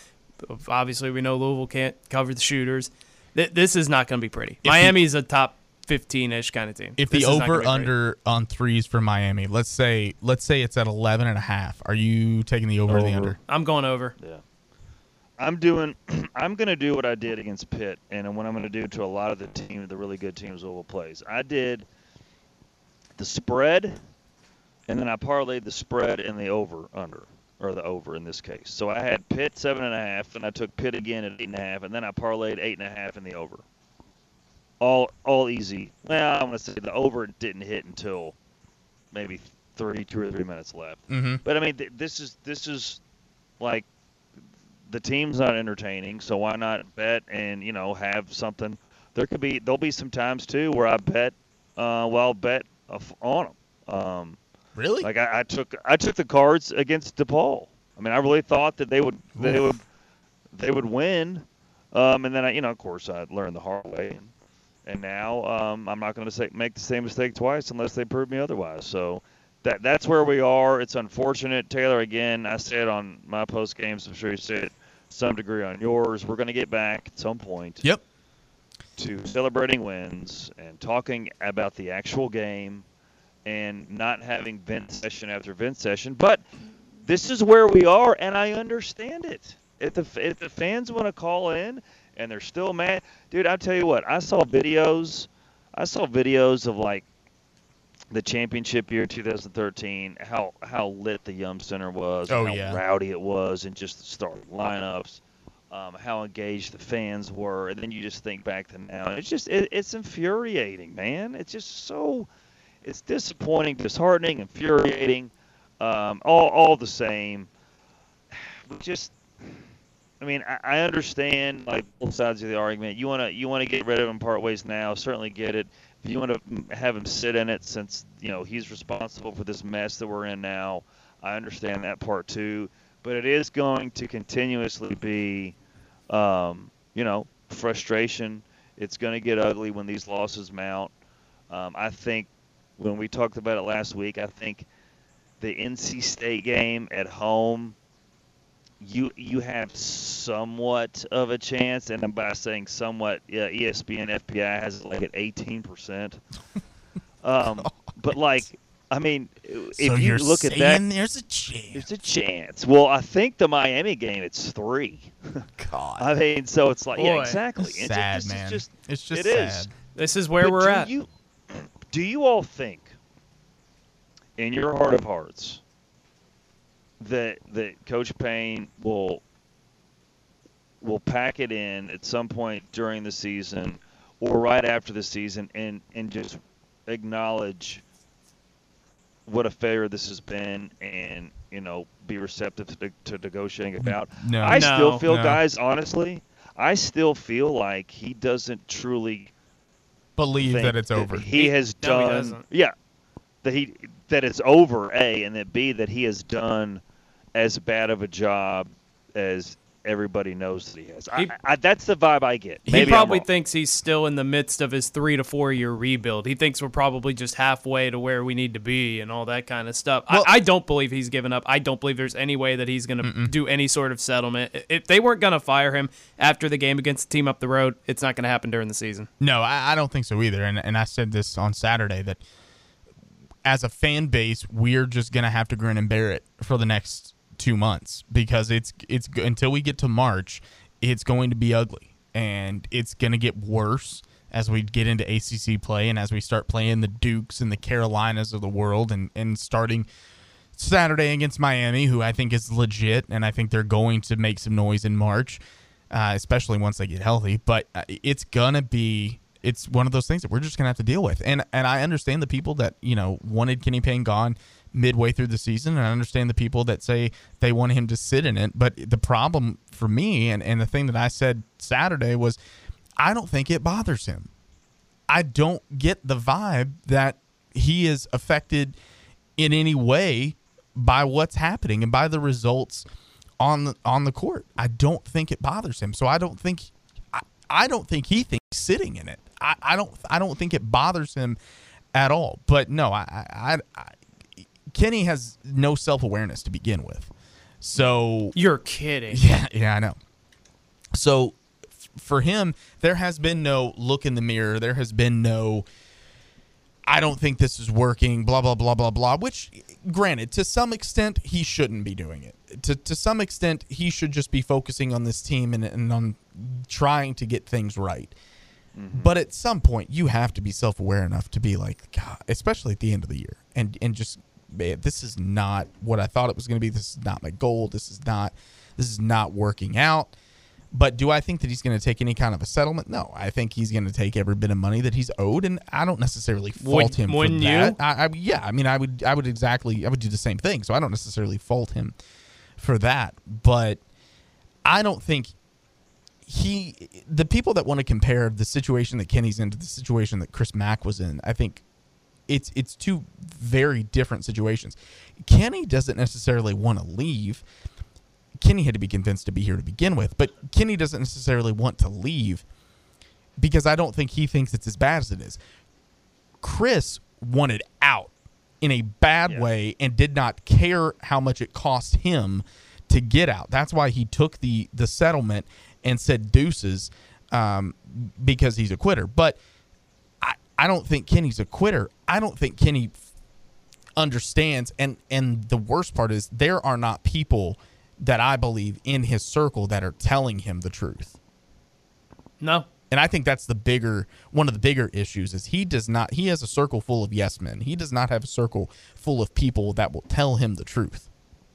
Yeah. Obviously, we know Louisville can't cover the shooters. Th- this is not gonna be pretty. If Miami's a top 15 ish kind of team. If This the is not gonna over be pretty. under on threes for Miami, let's say let's say it's at 11 and a half. Are you taking the over, or the under? I'm going over. Yeah. I'm doing. I'm going to do what I did against Pitt, and what I'm going to do to a lot of the team, the really good teams Louisville plays. I did the spread, and then I parlayed the spread and the over under, or the over in this case. So I had Pitt seven and a half, and I took Pitt again at eight and a half, and then I parlayed eight and a half in the over. All all easy. Well, I'm going to say the over didn't hit until maybe three, two or three minutes left. Mhm. But I mean, th- this is this is like the team's not entertaining, so why not bet and you know have something? There could be there'll be some times too where I bet, uh, well, I'll bet on them. Um, really? Like I, I took I took the cards against DePaul. I mean, I really thought that they would they would they would win, um, and then I, you know, of course, I learned the hard way, and, and now um, I'm not going to say make the same mistake twice unless they prove me otherwise. So that that's where we are. It's unfortunate, Tayler. Again, I said on my post games. I'm sure you said some degree on yours. We're going to get back at some point. Yep. To celebrating wins and talking about the actual game, and not having vent session after vent session. But this is where we are, and I understand it. If the if the fans want to call in and they're still mad, dude, I tell you what, I saw videos, I saw videos of like the championship year 2013, how how lit the Yum Center was, Oh, how yeah. rowdy it was, and just the starting lineups, um, how engaged the fans were, and then you just think back to now, and it's just it, it's infuriating, man. It's just so it's disappointing, disheartening, infuriating, um, all all the same. Just, I mean, I, I understand like both sides of the argument. You wanna you wanna get rid of him part ways now. Certainly get it. if you want to have him sit in it, since you know he's responsible for this mess that we're in now, I understand that part too. But it is going to continuously be, um, you know, frustration. It's going to get ugly when these losses mount. Um, I think when we talked about it last week, I think the NC State game at home, you you have somewhat of a chance, and I'm by saying somewhat, yeah, ESPN FPI has it like at eighteen percent. Um, but like, I mean, if So you you're look at that, there's a chance. there's a chance. Well, I think the Miami game, it's three. God. I mean, so it's like, yeah, exactly. It's It's sad, just, man. It's just, It's just it is. sad. This is where But we're at. You, do you all think, in your heart of hearts, that that Coach Payne will will pack it in at some point during the season or right after the season and and just acknowledge what a failure this has been and you know be receptive to, to negotiating it out No. i No, still feel no. guys honestly i still feel like he doesn't truly Believe that it's over. He has No, he done. doesn't. yeah, that he that it's over. A and that B that he has done as bad of a job as everybody knows that he has. He- I, I, that's the vibe I get. He Maybe I'm probably thinks he's still in the midst of his three to four year rebuild. He thinks we're probably just halfway to where we need to be and all that kind of stuff. Well- I, I don't believe he's given up. I don't believe there's any way that he's going to do any sort of settlement. If they weren't going to fire him after the game against the team up the road, it's not going to happen during the season. No, I, I don't think so either. And and I said this on Saturday that as a fan base, we're just gonna have to grin and bear it for the next two months because it's it's until we get to March, it's going to be ugly and it's gonna get worse as we get into ACC play and as we start playing the Dukes and the Carolinas of the world and and starting. Saturday against Miami, who I think is legit, and I think they're going to make some noise in March, uh, especially once they get healthy. But uh, it's gonna be it's one of those things that we're just gonna have to deal with. And and I understand the people that you know wanted Kenny Payne gone midway through the season, and I understand the people that say they want him to sit in it. But the problem for me, and and the thing that I said Saturday was, I don't think it bothers him. I don't get the vibe that he is affected in any way by what's happening and by the results on the on the court. I don't think it bothers him. So I don't think I, I don't think he thinks sitting in it. I, I don't I don't think it bothers him at all. But no, I, I, I Kenny has no self awareness to begin with. So You're kidding. yeah, yeah, I know. So f- for him, there has been no look in the mirror. There has been no I don't think this is working, blah blah blah blah blah, which granted, to some extent he shouldn't be doing it. To to some extent he should just be focusing on this team and, and on trying to get things right. Mm-hmm. But at some point you have to be self-aware enough to be like, God, especially at the end of the year and and just man, this is not what I thought it was going to be. This is not my goal. This is not this is not working out. But do I think that he's going to take any kind of a settlement? No, I think he's going to take every bit of money that he's owed, and I don't necessarily fault Would- him for that. I, I, yeah, I mean, I would, I would exactly, I would do the same thing. So I don't necessarily fault him for that. But I don't think he, the people that want to compare the situation that Kenny's in to the situation that Chris Mack was in, I think it's it's two very different situations. Kenny doesn't necessarily want to leave. Kenny had to be convinced to be here to begin with, but Kenny doesn't necessarily want to leave because I don't think he thinks it's as bad as it is. Chris wanted out in a bad way and did not care how much it cost him to get out. That's why he took the the settlement and said deuces um, because he's a quitter. But I, don't think Kenny's a quitter. I don't think Kenny f- understands and and the worst part is there are not people that I believe in his circle that are telling him the truth. No. And I think that's the bigger one of the bigger issues is he does not he has a circle full of yes men. He does not have a circle full of people that will tell him the truth.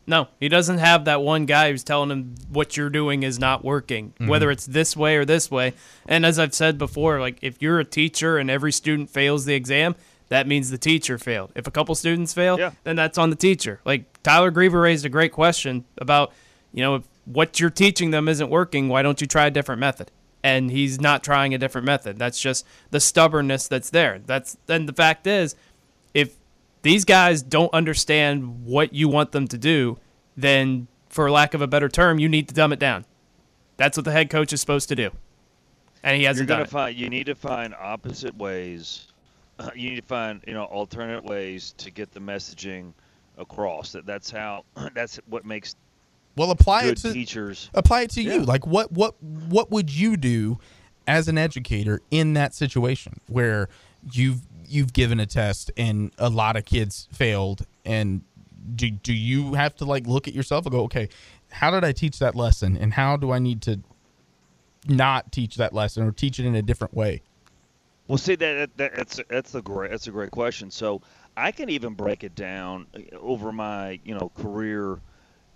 No, he doesn't have that one guy who's telling him what you're doing is not working, Mhm. whether it's this way or this way. And as I've said before, like if you're a teacher and every student fails the exam, that means the teacher failed. If a couple students fail, then that's on the teacher. Like Tyler Greever raised a great question about, you know, if what you're teaching them isn't working, why don't you try a different method? and he's not trying a different method. That's just the stubbornness that's there. That's then the fact is, if these guys don't understand what you want them to do, then for lack of a better term, you need to dumb it down. That's what the head coach is supposed to do, and he hasn't You're done gonna it. find you need to find opposite ways. You need to find you know alternate ways to get the messaging across. That that's how that's what makes Well, apply good it to teachers. apply it to Yeah. you. Like what what what would you do as an educator in that situation where you've you've given a test and a lot of kids failed and do do you have to like look at yourself and go, "Okay, how did I teach that lesson and how do I need to not teach that lesson or teach it in a different way?" Well, see that, that that's that's a great that's a great question. So I can even break it down uh, over my you know career.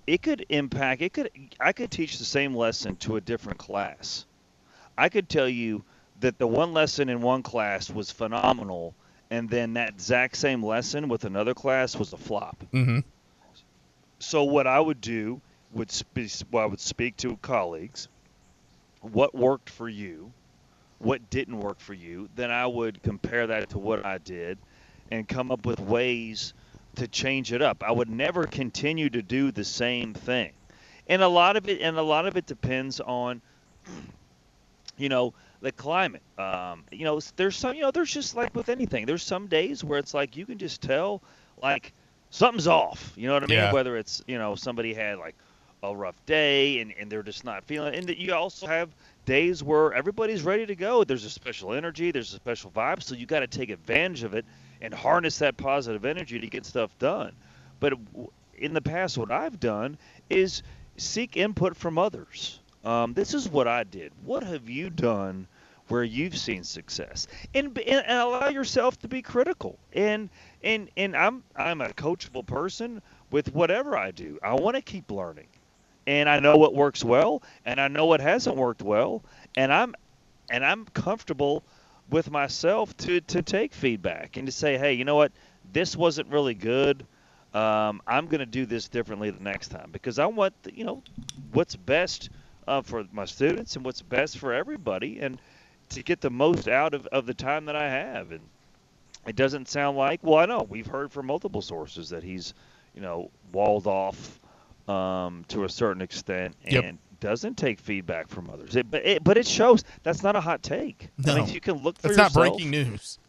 It could impact. It could. I could teach the same lesson to a different class. I could tell you that the one lesson in one class was phenomenal, and then that exact same lesson with another class was a flop. Mhm. So what I would do would spe- well, I would speak to colleagues. What worked for you? What didn't work for you? Then I would compare that to what I did, and come up with ways to change it up. I would never continue to do the same thing, and a lot of it and a lot of it depends on, you know, the climate. Um, you know, there's some you know there's just like with anything. There's some days where it's like you can just tell like something's off. You know what I mean? Yeah. Whether it's you know somebody had like a rough day and, and they're just not feeling it. And that you also have days where everybody's ready to go. There's a special energy, there's a special vibe, so you got to take advantage of it and harness that positive energy to get stuff done. But in the past, what I've done is seek input from others. Um, this is what I did. What have you done where you've seen success? And, and and allow yourself to be critical. And and and I'm I'm a coachable person with whatever I do. I want to keep learning and I know what works well, and I know what hasn't worked well, and I'm and I'm comfortable with myself to to take feedback and to say, hey, you know what, this wasn't really good. Um, I'm going to do this differently the next time because I want the, you know what's best uh, for my students and what's best for everybody, and to get the most out of, of the time that I have. And it doesn't sound like well, I know we've heard from multiple sources that he's you know walled off um, to a certain extent and Yep. doesn't take feedback from others. It, but it, but it shows that's not a hot take. I No. mean, you can look for That's not breaking news.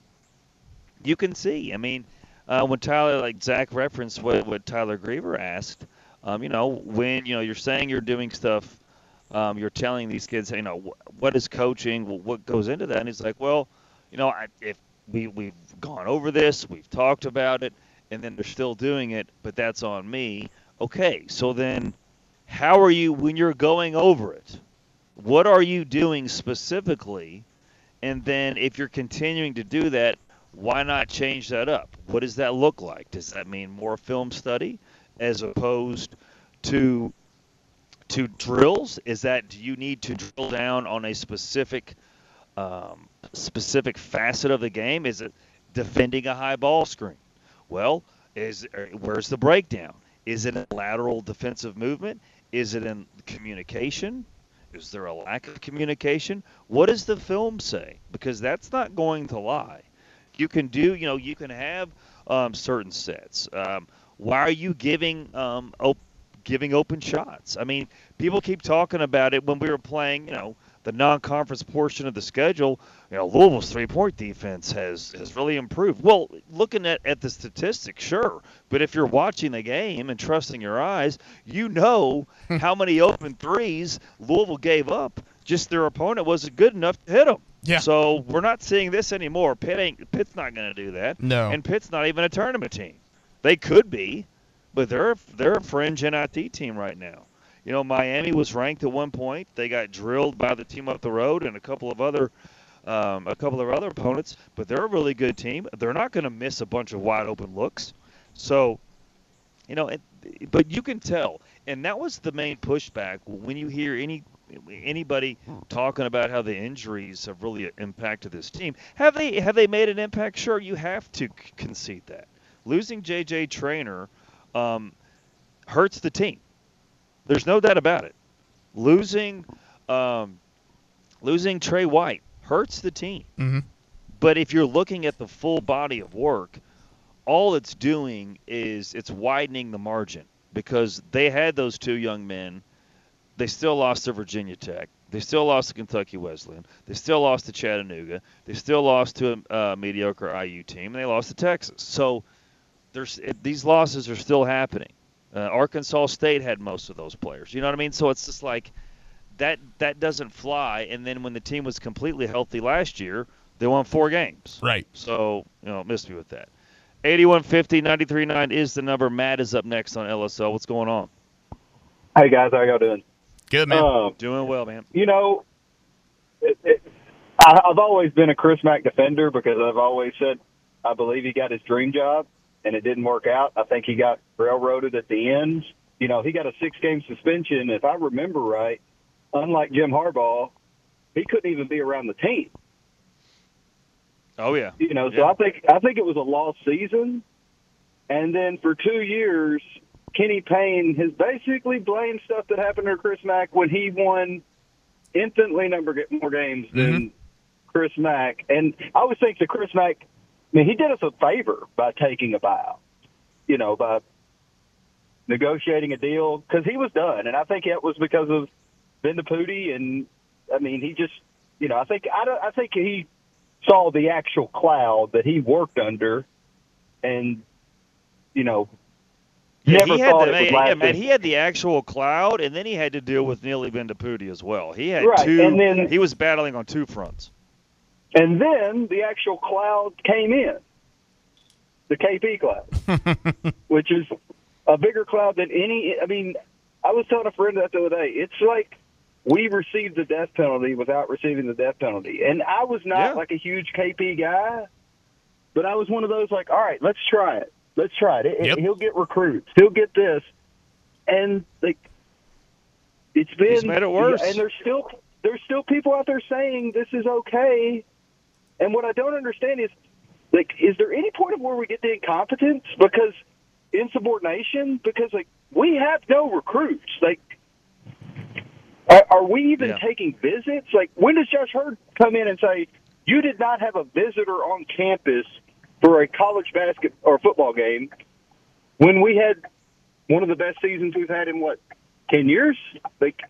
You can see. I mean, uh, when Tyler, like Zach referenced what, what Tyler Greever asked, um, you know, when you know you're saying you're doing stuff, um, you're telling these kids, you know, wh- what is coaching, Wh- what goes into that, and he's like, well, you know, I, if we we've gone over this, we've talked about it, and then they're still doing it, but that's on me. Okay, so then, how are you when you're going over it? What are you doing specifically? And then if you're continuing to do that, why not change that up? What does that look like? Does that mean more film study as opposed to to drills? Is that do you need to drill down on a specific um, specific facet of the game? Is it defending a high ball screen? Well, is er, where's the breakdown? Is it a lateral defensive movement? Is it in communication? Is there a lack of communication? What does the film say? Because that's not going to lie. You can do, you know, you can have um, certain sets. Um, why are you giving um, op- giving open shots? I mean, people keep talking about it when we were playing, you know, the non-conference portion of the schedule. You know, Louisville's three-point defense has has really improved. Well, looking at, at the statistics, sure, but if you're watching the game and trusting your eyes, you know how many open threes Louisville gave up. Just their opponent wasn't good enough to hit them. Yeah. So we're not seeing this anymore. Pitt ain't Pitt's not going to do that. No. And Pitt's not even a tournament team. They could be, but they're they're a fringe NIT team right now. You know, Miami was ranked at one point. They got drilled by the team up the road and a couple of other um, a couple of other opponents, but they're a really good team. They're not going to miss a bunch of wide open looks. So, you know, it, but you can tell, and that was the main pushback when you hear any anybody talking about how the injuries have really impacted this team. Have they have they made an impact? Sure, you have to concede that. Losing JJ Traore um, hurts the team. There's no doubt about it. Losing um, losing Tre White hurts the team. Mm-hmm. But if you're looking at the full body of work, all it's doing is it's widening the margin because they had those two young men. They still lost to Virginia Tech. They still lost to Kentucky Wesleyan. They still lost to Chattanooga. They still lost to a uh, mediocre IU team, and they lost to Texas. So there's it, these losses are still happening. Uh, Arkansas State had most of those players. You know what I mean? So it's just like that that doesn't fly. And then when the team was completely healthy last year, they won four games. Right. So you know, miss me with that. 8150 939 is the number. Matt is up next on LSL. What's going on? Hey guys, how y'all doing? Good man. Um, Doing well, man. you know, it, it, I, I've always been a Chris Mack defender because I've always said I believe he got his dream job and it didn't work out. I think he got railroaded at the end. You know, he got a six game suspension. If I remember right, unlike Jim Harbaugh, he couldn't even be around the team. Oh yeah. You know, so Yeah. I think I think it was a lost season. And then for two years, Kenny Payne has basically blamed stuff that happened to Chris Mack when he won infinitely number more games than mm-hmm. Chris Mack. And I always think that Chris Mack, mean, he did us a favor by taking a buyout. You know, by negotiating a deal because he was done, and I think it was because of Bendapudi, and I mean, he just, you know, I think I, don't, I think he saw the actual cloud that he worked under, and you know, Yeah, never he had the, would yeah, man, he had the actual cloud, and then he had to deal with Neeli Bendapudi as well. He had Right, two. and then- he was battling on two fronts. And then the actual cloud came in, the KP cloud, which is a bigger cloud than any. I mean, I was telling a friend that the other day. It's like we received the death penalty without receiving the death penalty, and I was not Yeah. like a huge KP guy, but I was one of those like, all right, let's try it. Let's try it. It- Yep. He'll get recruits. He'll get this, and like it's been He's made it worse. And there's still there's still people out there saying this is okay. And what I don't understand is, like, is there any point of where we get the incompetence because insubordination? Because like we have no recruits. Like, are, are we even Yeah. taking visits? Like, when does Josh Heird come in and say you did not have a visitor on campus for a college basket or football game when we had one of the best seasons we've had in what ten years? Like,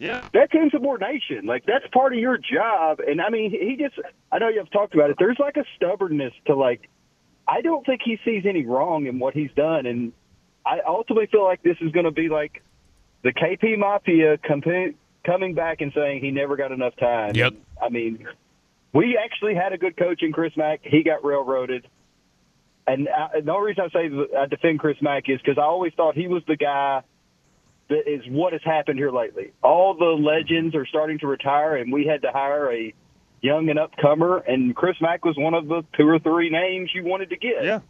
Yeah. that's insubordination. Like that's part of your job. And I mean, he just, I know you've talked about it. There's like a stubbornness to like, I don't think he sees any wrong in what he's done. And I ultimately feel like this is going to be like the KP Mafia comp- coming back and saying he never got enough time. Yep. I mean, we actually had a good coach in Chris Mack. He got railroaded. And I, the only reason I say that I defend Chris Mack is because I always thought he was the guy is what has happened here lately. All the legends are starting to retire, and we had to hire a young and upcomer, and Chris Mack was one of the two or three names you wanted to get. Yeah.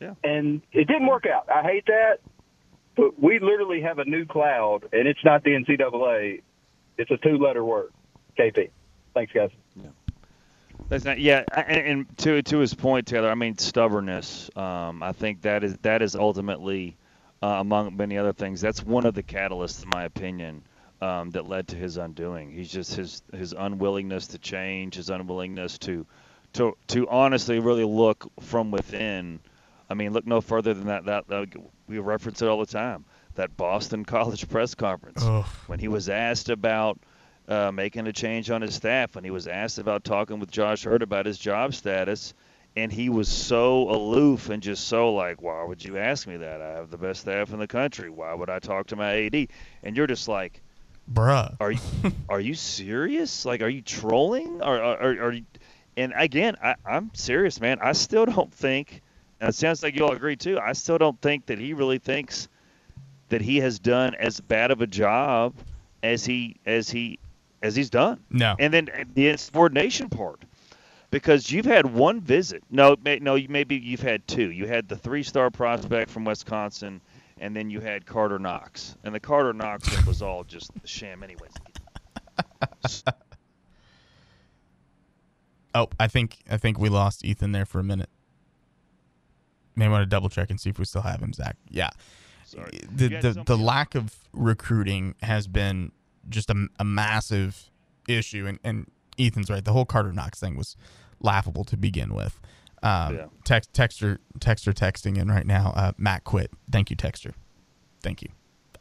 Yeah. And it didn't work out. I hate that, but we literally have a new cloud, and it's not the NCAA. It's a two-letter word, KP. Thanks, guys. Yeah. That's not. Yeah, and, and to to his point, Tayler. I mean, stubbornness. Um, I think that is that is ultimately, uh, among many other things, that's one of the catalysts, in my opinion, um, that led to his undoing. He's just his his unwillingness to change, his unwillingness to to to honestly really look from within. I mean, look no further than that. That, that we reference it all the time. That Boston College press conference Ugh. when he was asked about uh, making a change on his staff, when he was asked about talking with Josh Heird about his job status, and he was so aloof and just so like, why would you ask me that? I have the best staff in the country. Why would I talk to my AD? And you're just like, Bruh. are you are you serious? Like, are you trolling? Or are, are, are you? And again, I, I'm serious, man. I still don't think. And it sounds like you all agree too. I still don't think that he really thinks that he has done as bad of a job as he as he as he's done. No. And then the insubordination part, because you've had one visit. No, may, no, maybe you've had two. You had the three-star prospect from Wisconsin, and then you had Carter Knox. And the Carter Knox was all just a sham, anyways. Oh, I think I think we lost Ethan there for a minute. May want to double check and see if we still have him, Zach. Yeah. Sorry. The the, the lack of recruiting has been just a, a massive issue, and, and Ethan's right. The whole Carter Knox thing was laughable to begin with. Um, Yeah. Text texter texter texting in right now. Uh, Matt quit. Thank you, texter. Thank you.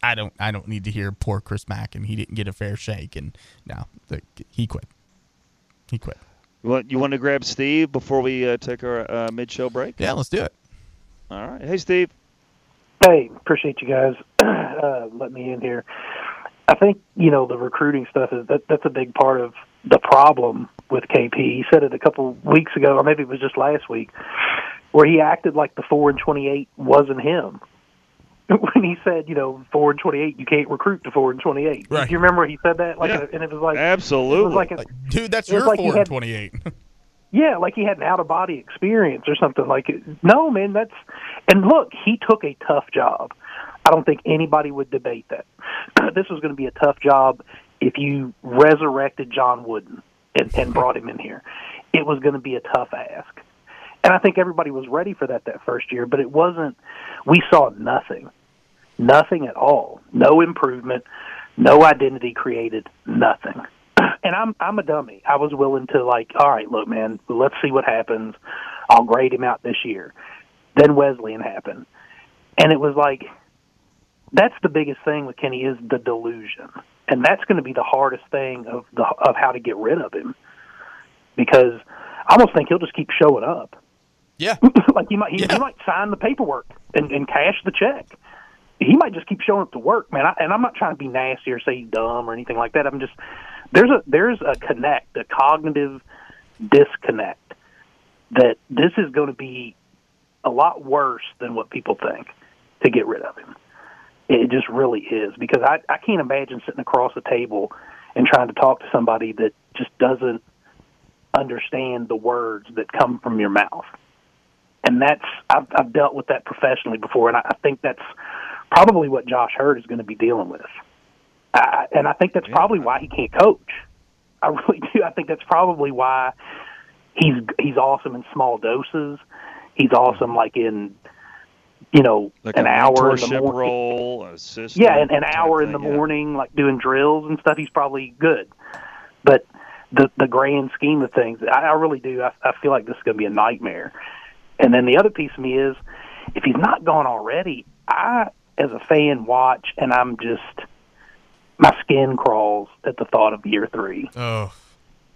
I don't I don't need to hear poor Chris Mack and he didn't get a fair shake and no, the, he quit. He quit. You want, you want to grab Steve before we uh, take our uh, mid-show break? Yeah, let's do it. All right. Hey, Steve. Hey, appreciate you guys uh, letting me in here. I think you know the recruiting stuff is that that's a big part of the problem with KP. He said it a couple weeks ago, or maybe it was just last week, where he acted like the four and twenty eight wasn't him. When he said, you know, four and twenty eight, you can't recruit to four and twenty eight. Right. Do you remember he said that? Like, Yeah. and it was like Absolutely. Was like a, uh, Dude, that's It your like four and twenty eight. Yeah, like he had an out of body experience or something like it. No, man, that's and look, he took a tough job. I don't think anybody would debate that. this was going to be a tough job if you resurrected John Wooden and, and brought him in here. It was going to be a tough ask. And I think everybody was ready for that that first year, but it wasn't we saw nothing. Nothing at all. No improvement, no identity created, nothing and I'm I'm a dummy. I was willing to like, all right, look, man, let's see what happens. I'll grade him out this year. Then Wesleyan happened, and it was like, that's the biggest thing with Kenny is the delusion, and that's going to be the hardest thing of the of how to get rid of him, because I almost think he'll just keep showing up. Yeah, like he might he, he might sign the paperwork and, and cash the check. He might just keep showing up to work, man. I, and I'm not trying to be nasty or say he's dumb or anything like that. I'm just there's a there's a connect, a cognitive disconnect that this is going to be a lot worse than what people think to get rid of him. It just really is because I I can't imagine sitting across the table and trying to talk to somebody that just doesn't understand the words that come from your mouth. And that's I've, I've dealt with that professionally before, and I, I think that's probably what Josh Heird is going to be dealing with. I, and I think that's probably why he can't coach. I really do. I think that's probably why he's he's awesome in small doses. He's awesome like in you know Like an a hour in the morning. role. Yeah, an, an hour in thing, the yeah. morning, like doing drills and stuff. He's probably good, but the the grand scheme of things, I, I really do. I, I feel like this is going to be a nightmare. And then the other piece of me is, if he's not gone already, I as a fan watch, and I'm just my skin crawls at the thought of year three Oh,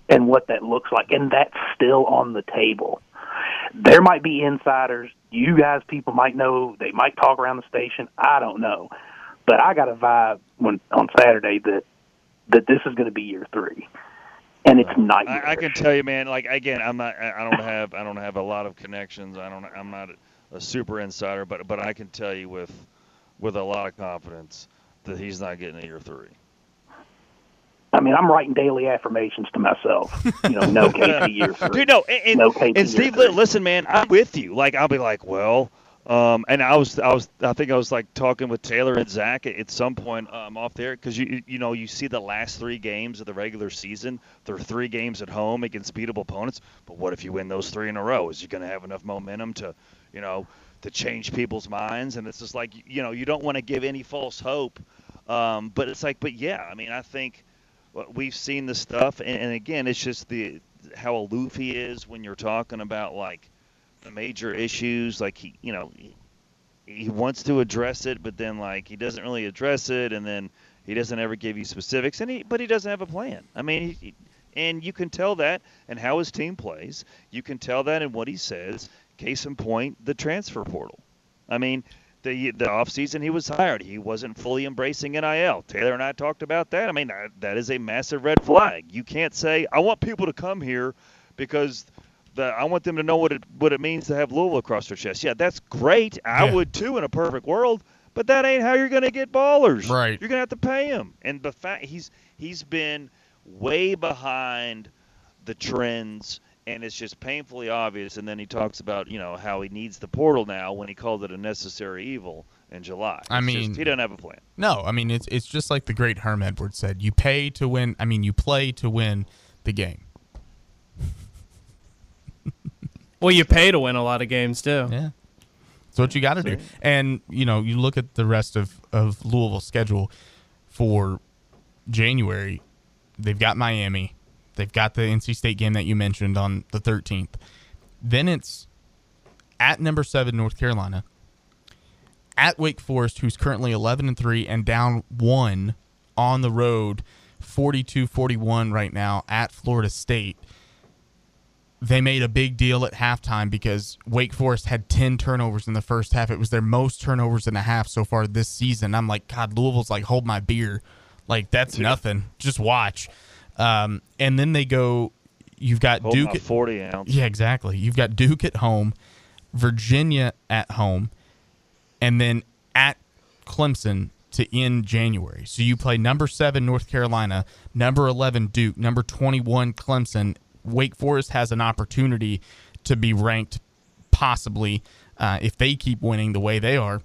and what that looks like, and that's still on the table. There might be insiders. You guys, people might know. They might talk around the station. I don't know, but I got a vibe when on Saturday that that this is going to be year three, and it's not. I, I can tell you, man. Like again, I'm not. I don't have. I don't have a lot of connections. I don't. I'm not a, a super insider, but but I can tell you with with a lot of confidence that he's not getting a year three. I mean, I'm writing daily affirmations to myself. You know, no KP year three. Dude, no, and, and, no KP and Steve, three. listen, man, I'm with you. Like, I'll be like, well, um, and I was, I was, I think I was like talking with Tayler and Zach at, at some point um, off there because you, you know, you see the last three games of the regular season. There are three games at home against beatable opponents. But what if you win those three in a row? Is you going to have enough momentum to, you know, to change people's minds? And it's just like, you know, you don't want to give any false hope. Um, but it's like, but yeah, I mean, I think we've seen the stuff, and, and again, it's just the how aloof he is when you're talking about like the major issues. Like he, you know, he, he wants to address it, but then like he doesn't really address it, and then he doesn't ever give you specifics, and he, but he doesn't have a plan. I mean, he, and you can tell that and how his team plays. You can tell that in what he says. Case in point, the transfer portal. I mean, the the offseason he was hired, he wasn't fully embracing NIL. Tayler and I talked about that. I mean, that, that is a massive red flag. You can't say I want people to come here because the I want them to know what it what it means to have Louisville across their chest. Yeah, that's great. I Yeah. would too in a perfect world, but that ain't how you're going to get ballers. Right. You're going to have to pay him. And the fact he's he's been way behind the trends and it's just painfully obvious and then he talks about you know how he needs the portal now when he called it a necessary evil in july I mean- just- he doesn't have a plan No, I mean it's it's just like the great Herm Edwards said. You pay to win. I mean, you play to win the game. Well, you pay to win a lot of games too. Yeah. That's what you got to do. And you know, you look at the rest of of Louisville's schedule for January. They've got Miami. They've got the NC State game that you mentioned on the 13th. Then it's at number seven North Carolina, at Wake Forest, who's currently 11 and three and down one on the road, 42-41 right now at Florida State. They made a big deal at halftime because Wake Forest had 10 turnovers in the first half. It was their most turnovers in a half so far this season. I'm like, God, Louisville's like, hold my beer. Like, that's nothing. Just watch. Um, and then they go, you've got Duke. at- 40 ounce. Yeah, exactly. You've got Duke at home, Virginia at home, and then at Clemson to end January. So you play number seven North Carolina, number eleven Duke, number twenty one Clemson. Wake Forest has an opportunity to be ranked, possibly uh, if they keep winning the way they are.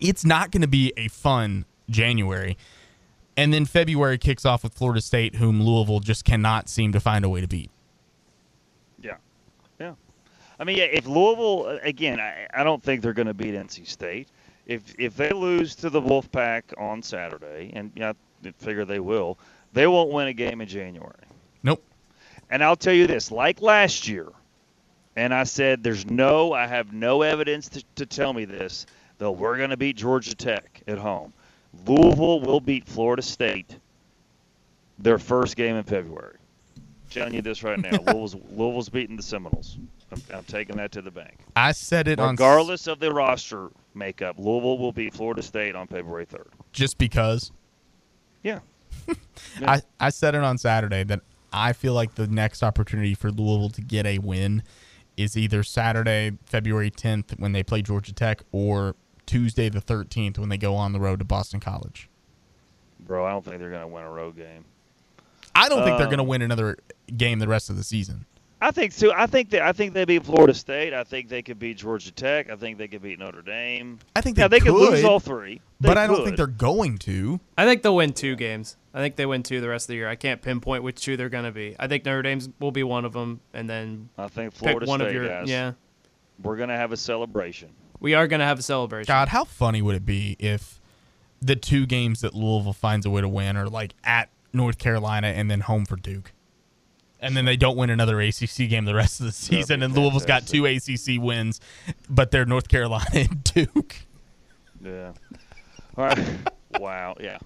It's not going to be a fun January. And then February kicks off with Florida State, whom Louisville just cannot seem to find a way to beat. Yeah, yeah. I mean, yeah, if Louisville uh, again, I, I don't think they're going to beat NC State. If if they lose to the Wolfpack on Saturday, and yeah, I figure they will, they won't win a game in January. Nope. And I'll tell you this, like last year, and I said there's no, I have no evidence to, to tell me this, though we're going to beat Georgia Tech at home. Louisville will beat Florida State their first game in February. I'm telling you this right now. Louisville's, Louisville's beating the Seminoles. I'm, I'm taking that to the bank. I said it on Regardless of the roster makeup, Louisville will beat Florida State on February 3rd. just because. Yeah. I, I said it on Saturday that I feel like the next opportunity for Louisville to get a win is either Saturday, February 10th, when they play Georgia Tech, or Tuesday, the 13th, when they go on the road to Boston College. Bro, I don't think they're going to win a road game. I don't think they're Um, going to win another game the rest of the season. I think so. I think that I think they beat Florida State. I think they could beat Georgia Tech. I think they could beat Notre Dame. I think yeah, they they could lose all three. They but I don't think they're going to. I think they'll win two games. I think they win two the rest of the year. I can't pinpoint which two they're going to be. I think Notre Dame's will be one of them, and then I think pick Florida one State of your guys. yeah. We're gonna have a celebration. We are going to have a celebration. God, how funny would it be if the two games that Louisville finds a way to win are like at North Carolina and then home for Duke? And then they don't win another ACC game the rest of the season, and Louisville's got two ACC wins, but they're North Carolina and Duke. Yeah. All right. wow. Yeah.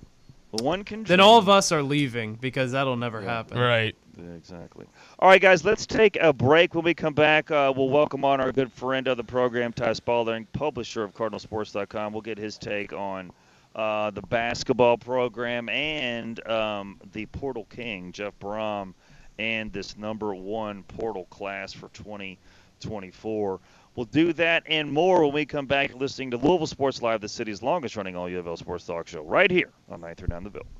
Well, one can. Then all of us are leaving because that'll never happen. Right. Yeah, exactly. All right, guys, let's take a break. When we come back, uh, we'll welcome on our good friend of the program, Ty Spalding, publisher of CardinalSports.com. We'll get his take on uh, the basketball program and um, the Portal King, Jeff Brohm, and this number one portal class for 2024. We'll do that and more when we come back listening to Louisville Sports Live, the city's longest running all U of L sports talk show, right here on 939 The Ville.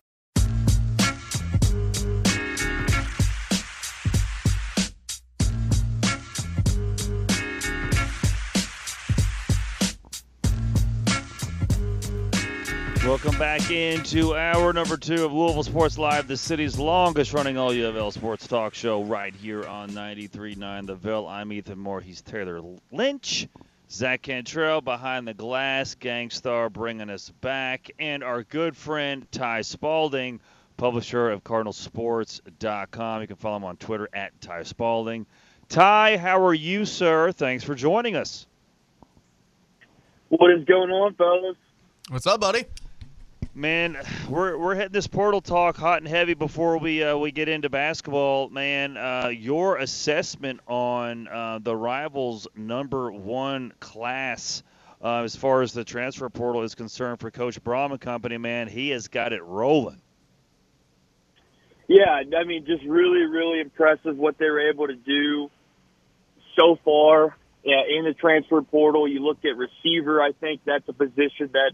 Welcome back into hour number two of Louisville Sports Live, the city's longest running all U of L sports talk show, right here on 93.9 The Ville. I'm Ethan Moore. He's Tayler Lynch. Zach Cantrell behind the glass, Gangstar bringing us back, and our good friend Ty Spalding, publisher of CardinalSports.com. You can follow him on Twitter at Ty Spalding. Ty, how are you, sir? Thanks for joining us. What is going on, fellas? What's up, buddy? Man, we're we're hitting this portal talk hot and heavy before we uh, we get into basketball. Man, uh, your assessment on uh, the rivals' number one class uh, as far as the transfer portal is concerned for Coach Brohm and company. Man, he has got it rolling. Yeah, I mean, just really, really impressive what they were able to do so far yeah, in the transfer portal. You look at receiver, I think that's a position that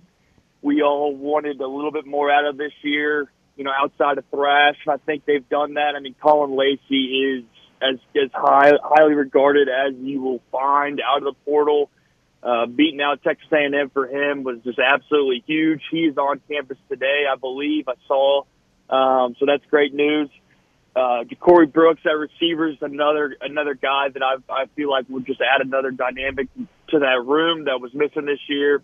we all wanted a little bit more out of this year, you know, outside of Thrash. I think they've done that. I mean, Colin Lacey is as, as high, highly regarded as you will find out of the portal. uh, beating out Texas A&M for him was just absolutely huge. He's on campus today, I believe. I saw, um, so that's great news. Uh, Ja'Corey Brooks at receivers, another another guy that I I feel like would just add another dynamic to that room that was missing this year.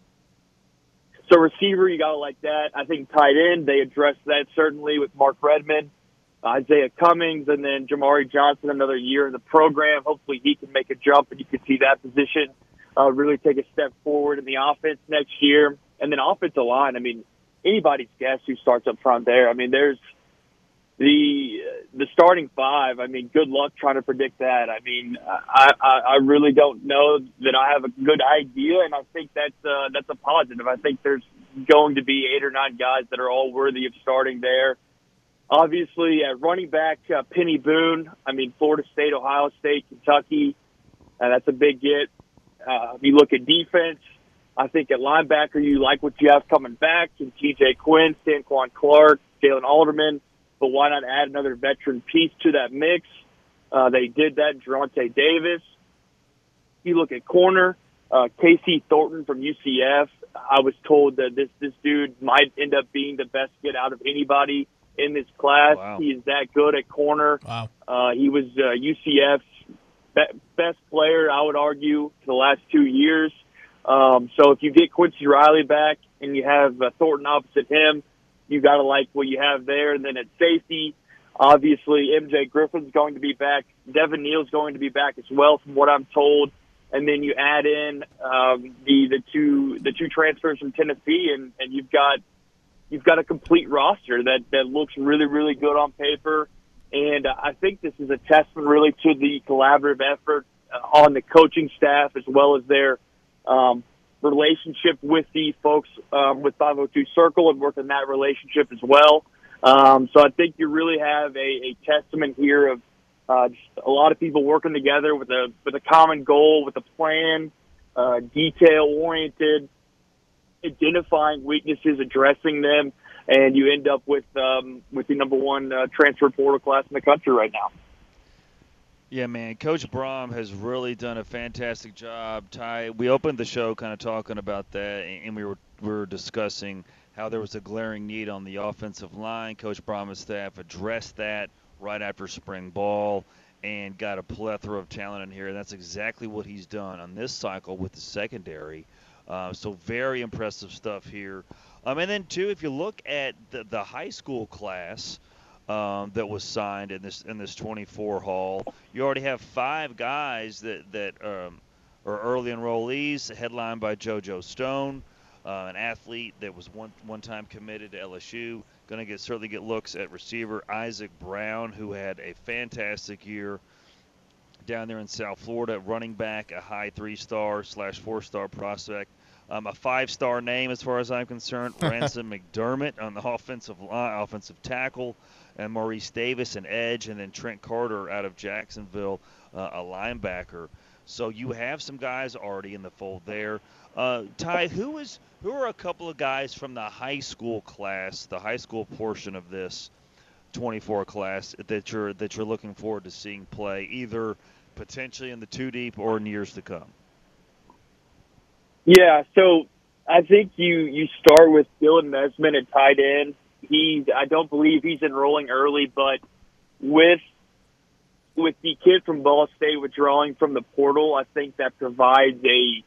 So receiver, you got to like that. I think tight end, they addressed that certainly with Mark Redman, Isaiah Cummings, and then Jamari Johnson, another year in the program. Hopefully he can make a jump and you can see that position uh, really take a step forward in the offense next year. And then offensive line, I mean, anybody's guess who starts up front there. I mean, there's the the starting five. I mean, good luck trying to predict that. I mean, I I, I really don't know that I have a good idea, and I think that's uh, that's a positive. I think there's going to be eight or nine guys that are all worthy of starting there. Obviously, at running back, uh, Peny Boone. I mean, Florida State, Ohio State, Kentucky. Uh, that's a big get. Uh, if you look at defense. I think at linebacker, you like what you have coming back and TJ Quinn, Stanquan Clark, Jalen Alderman. But why not add another veteran piece to that mix? Uh, they did that. Geronte Davis. You look at corner, uh, Casey Thornton from UCF. I was told that this this dude might end up being the best get out of anybody in this class. Wow. He is that good at corner. Wow. Uh, he was uh, UCF's be- best player, I would argue, for the last two years. Um, so if you get Quincy Riley back and you have uh, Thornton opposite him, you got to like what you have there. And then at safety, obviously MJ Griffin's going to be back. Devin Neal's going to be back as well, from what I'm told. And then you add in um, the the two the two transfers from Tennessee, and, and you've got you've got a complete roster that that looks really really good on paper. And I think this is a testament really to the collaborative effort uh, on the coaching staff as well as their um, relationship with the folks um, with 502 Circle and working that relationship as well. Um, so I think you really have a, a testament here of uh, just a lot of people working together with a with a common goal, with a plan, uh, detail oriented, identifying weaknesses, addressing them, and you end up with um, with the number one uh, transfer portal class in the country right now. Yeah, man. Coach Brohm has really done a fantastic job. Ty, we opened the show kind of talking about that, and we were we were discussing how there was a glaring need on the offensive line. Coach Brohm's staff addressed that right after spring ball and got a plethora of talent in here. And that's exactly what he's done on this cycle with the secondary. Uh, so very impressive stuff here. Um, and then too, if you look at the, the high school class um, that was signed in this in this 24 haul, you already have five guys that that um, are early enrollees, headlined by JoJo Stone, uh, an athlete that was one one time committed to LSU. Going to get certainly get looks at receiver Isaac Brown, who had a fantastic year down there in South Florida. Running back, a high three-star slash four-star prospect. Um, a five-star name as far as I'm concerned. Ransom McDermott on the offensive line, offensive tackle, and Maurice Davis an edge, and then Trent Carter out of Jacksonville, uh, a linebacker. So you have some guys already in the fold there. Uh, Ty, who is who are a couple of guys from the high school class, the high school portion of this 24 class that you're that you're looking forward to seeing play, either potentially in the two deep or in years to come? Yeah, so I think you you start with Dylan Mesman at tight end. He I don't believe he's enrolling early, but with with the kid from Ball State withdrawing from the portal, I think that provides a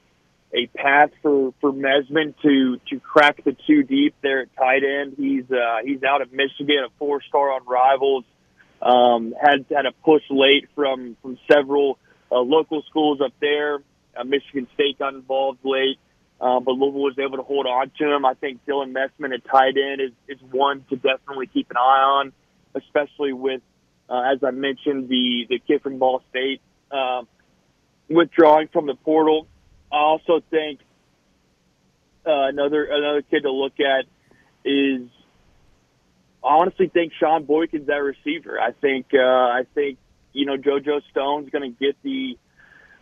a path for for Mesman to to crack the two deep there at tight end. He's uh, he's out of Michigan, a four star on Rivals. Um, had had a push late from from several uh, local schools up there. Uh, Michigan State got involved late, uh, but Louisville was able to hold on to him. I think Dylan Mesman at tight end is is one to definitely keep an eye on, especially with uh, as I mentioned the the kid from Ball State uh, withdrawing from the portal. I also think uh, another another kid to look at is I honestly think Sean Boykin's that receiver. I think uh, I think you know JoJo Stone's going to get the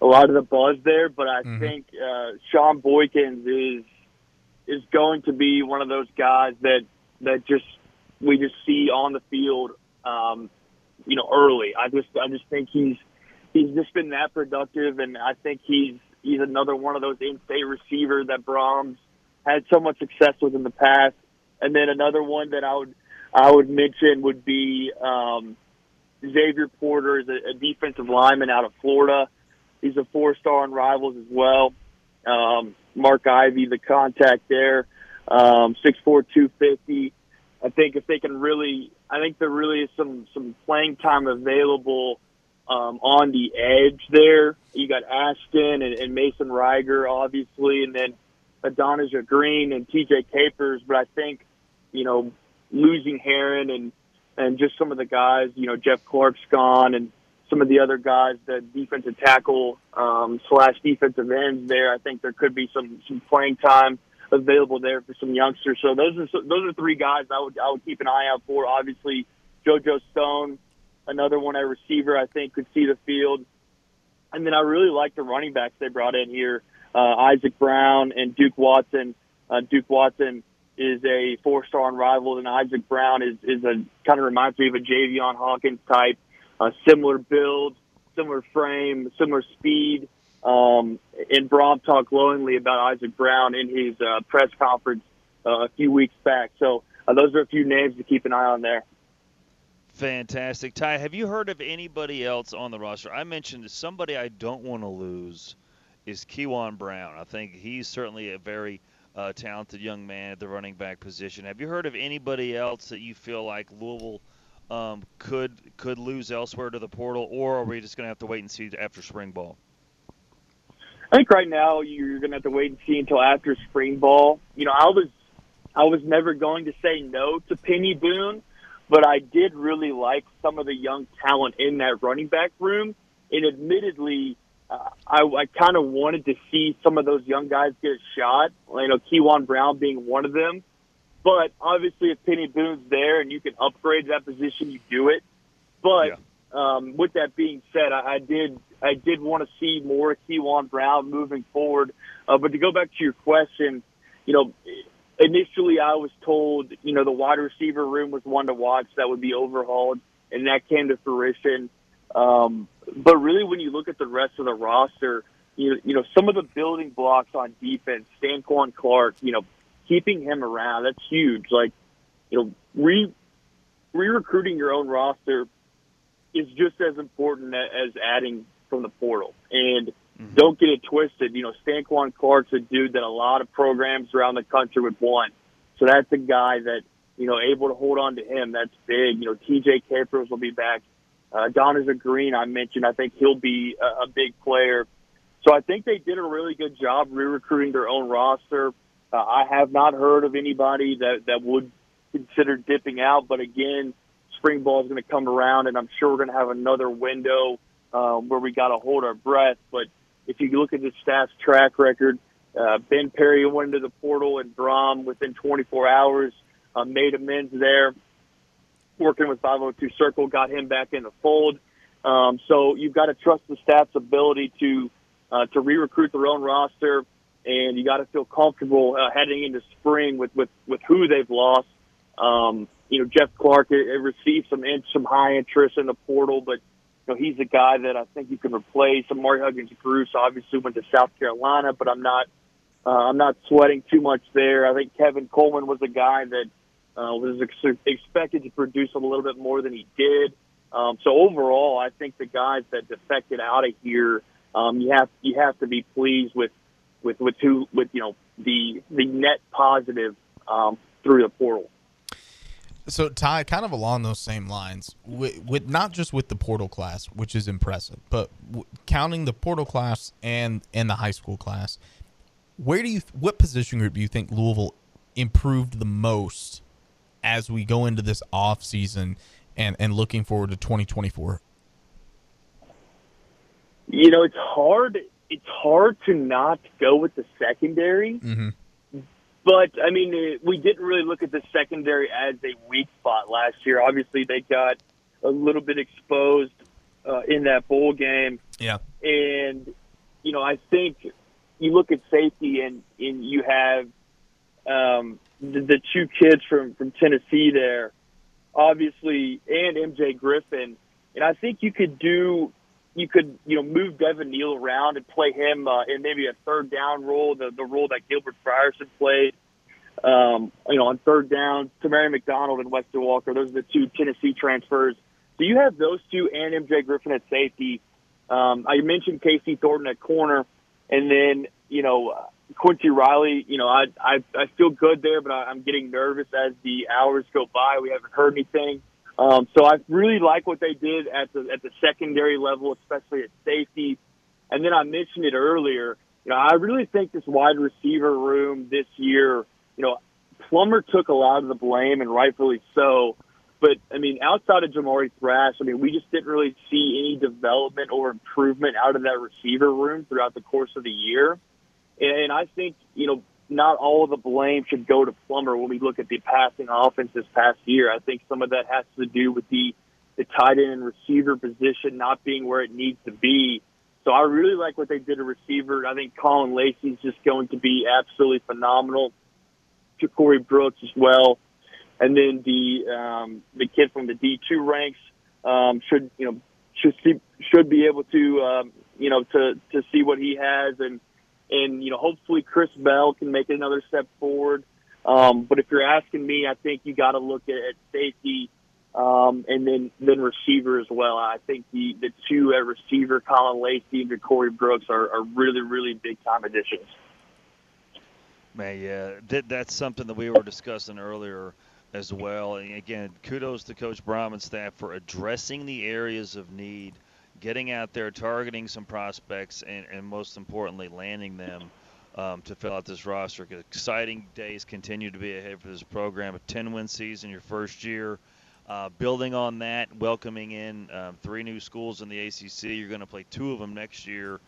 a lot of the buzz there, but I Mhm. think uh, Sean Boykins is is going to be one of those guys that that just we just see on the field, um, you know, early. I just I just think he's he's just been that productive, and I think he's He's another one of those in-state receivers that Brohm's had so much success with in the past. And then another one that I would I would mention would be um, Xavier Porter, is a, a defensive lineman out of Florida. He's a four-star on Rivals as well. Um, Mark Ivey, the contact there, um, six four two fifty. I think if they can really, I think there really is some some playing time available um, on the edge there. You got Ashton and, and Mason Reiger, obviously, and then Adonijah Green and TJ Capers. But I think, you know, losing Heron and and just some of the guys, you know, Jeff Clark's gone and some of the other guys, the defensive tackle um, slash defensive ends there. I think there could be some some playing time available there for some youngsters. So those are those are three guys I would I would keep an eye out for. Obviously, JoJo Stone, another one at receiver, I think could see the field. And then I really like the running backs they brought in here, uh, Isaac Brown and Duke Watson. Uh, Duke Watson is a four-star on rival, and Isaac Brown is is a kind of reminds me of a Javian Hawkins type, similar build, similar frame, similar speed. Um, and Brohm talked glowingly about Isaac Brown in his uh, press conference uh, a few weeks back. So uh, those are a few names to keep an eye on there. Fantastic. Ty, have you heard of anybody else on the roster? I mentioned somebody I don't want to lose is Keyjuan Brown. I think he's certainly a very uh, talented young man at the running back position. Have you heard of anybody else that you feel like Louisville um, could could lose elsewhere to the portal, or are we just going to have to wait and see after spring ball? I think right now you're going to have to wait and see until after spring ball. You know, I was I was never going to say no to Peny Boone, but I did really like some of the young talent in that running back room. And admittedly, uh, I, I kind of wanted to see some of those young guys get a shot. You know, Keyjuan Brown being one of them. But obviously, if Peny Boone's there and you can upgrade that position, you do it. But yeah. um, with that being said, I, I did I did want to see more Keyjuan Brown moving forward. Uh, but to go back to your question, you know, initially I was told, you know, the wide receiver room was one to watch that would be overhauled, and that came to fruition. Um, but really, when you look at the rest of the roster, you you know some of the building blocks on defense, Stanquan Clark, you know, keeping him around that's huge. Like, you know, re re recruiting your own roster is just as important as adding from the portal. And mm-hmm. don't get it twisted. You know, Stanquan Clark's a dude that a lot of programs around the country would want. So that's a guy that you know able to hold on to him. That's big. You know, T.J. Capers will be back uh, Donijah Green, I mentioned, I think he'll be a, a big player. So I think they did a really good job re-recruiting their own roster. Uh, I have not heard of anybody that that would consider dipping out, but again, spring ball is going to come around, and I'm sure we're going to have another window um, where we got to hold our breath. But if you look at the staff's track record, uh, Ben Perry went into the portal, and Brohm within 24 hours uh, made amends there working with 502 Circle got him back in the fold. Um, so you've got to trust the staff's ability to uh, to re-recruit their own roster, and you got to feel comfortable uh, heading into spring with with with who they've lost. Um, you know, Jeff Clark it, it received some in, some high interest in the portal, but you know he's a guy that I think you can replace. Ahmari Huggins Bruce obviously went to South Carolina, but I'm not uh, I'm not sweating too much there. I think Kevin Coleman was a guy that uh, was ex- expected to produce a little bit more than he did. Um, so overall, I think the guys that defected out of here, um, you have you have to be pleased with with with who with you know the the net positive um, through the portal. So Ty, kind of along those same lines, with, with not just with the portal class, which is impressive, but w- counting the portal class and and the high school class, where do you what position group do you think Louisville improved the most as we go into this off season and and looking forward to 2024? You know, it's hard. It's hard to not go with the secondary. Mm-hmm. But I mean, we didn't really look at the secondary as a weak spot last year. Obviously, they got a little bit exposed uh, in that bowl game. Yeah, and you know, I think you look at safety and and you have um, the, the two kids from from Tennessee there, obviously, and MJ Griffin, and I think you could do you could you know move Devin Neal around and play him uh, in maybe a third down role, the the role that Gilbert Frierson played. Um, you know, on third down, Tamari McDonald and Weston Walker. Those are the two Tennessee transfers. So you have those two and MJ Griffin at safety. Um, I mentioned Casey Thornton at corner, and then you know Quincy Riley. You know, I I, I feel good there, but I, I'm getting nervous as the hours go by. We haven't heard anything. Um, so I really like what they did at the at the secondary level, especially at safety. And then I mentioned it earlier. You know, I really think this wide receiver room this year. You know, Plummer took a lot of the blame, and rightfully so. But I mean, outside of Jamari Thrash, I mean, we just didn't really see any development or improvement out of that receiver room throughout the course of the year. And I think you know not all of the blame should go to Plummer when we look at the passing offense this past year. I think some of that has to do with the the tight end and receiver position not being where it needs to be. So I really like what they did at receiver. I think Colin Lacey is just going to be absolutely phenomenal. Ja'Corey Brooks as well, and then the um, the kid from the D two ranks um, should you know should see, should be able to um, you know to to see what he has and and you know hopefully Chris Bell can make another step forward. Um, but if you're asking me, I think you got to look at, at safety um, and then then receiver as well. I think the the two at receiver, Colin Lacey and Corey Brooks, are, are really really big time additions. Man, yeah, that, that's something that we were discussing earlier as well. And again, kudos to Coach Brown and staff for addressing the areas of need getting out there, targeting some prospects, and, and most importantly, landing them um, to fill out this roster. Exciting days continue to be ahead for this program. A 10 win season, your first year. Uh, building on that, welcoming in um, three new schools in the ACC. You're going to play two of them next year.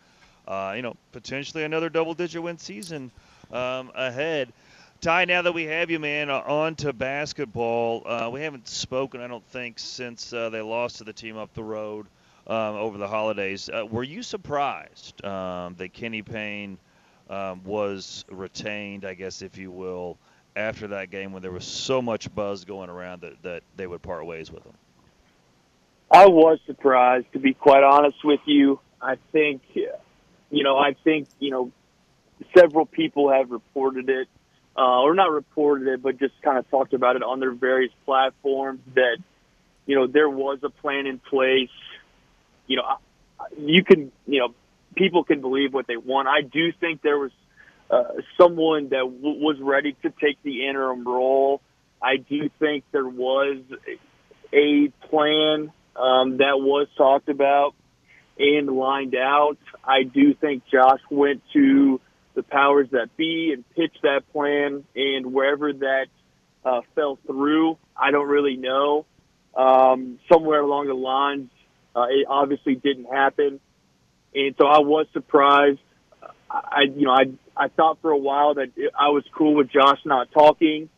Uh, you know, potentially another double digit win season um, ahead. Ty, now that we have you, man, uh, on to basketball. Uh, we haven't spoken, I don't think, since uh, they lost to the team up the road um, over the holidays. Uh, were you surprised um, that Kenny Payne um, was retained, I guess, if you will, after that game when there was so much buzz going around that, that they would part ways with him? I was surprised, to be quite honest with you. I think, you know, I think, you know, several people have reported it, uh, or not reported it, but just kind of talked about it on their various platforms that, you know, there was a plan in place you know, you can, you know, people can believe what they want. I do think there was uh, someone that w- was ready to take the interim role. I do think there was a plan um, that was talked about and lined out. I do think Josh went to the powers that be and pitched that plan, and wherever that uh, fell through, I don't really know. Um, somewhere along the lines, uh, it obviously didn't happen, and so I was surprised. I, you know, I I thought for a while that I was cool with Josh not talking.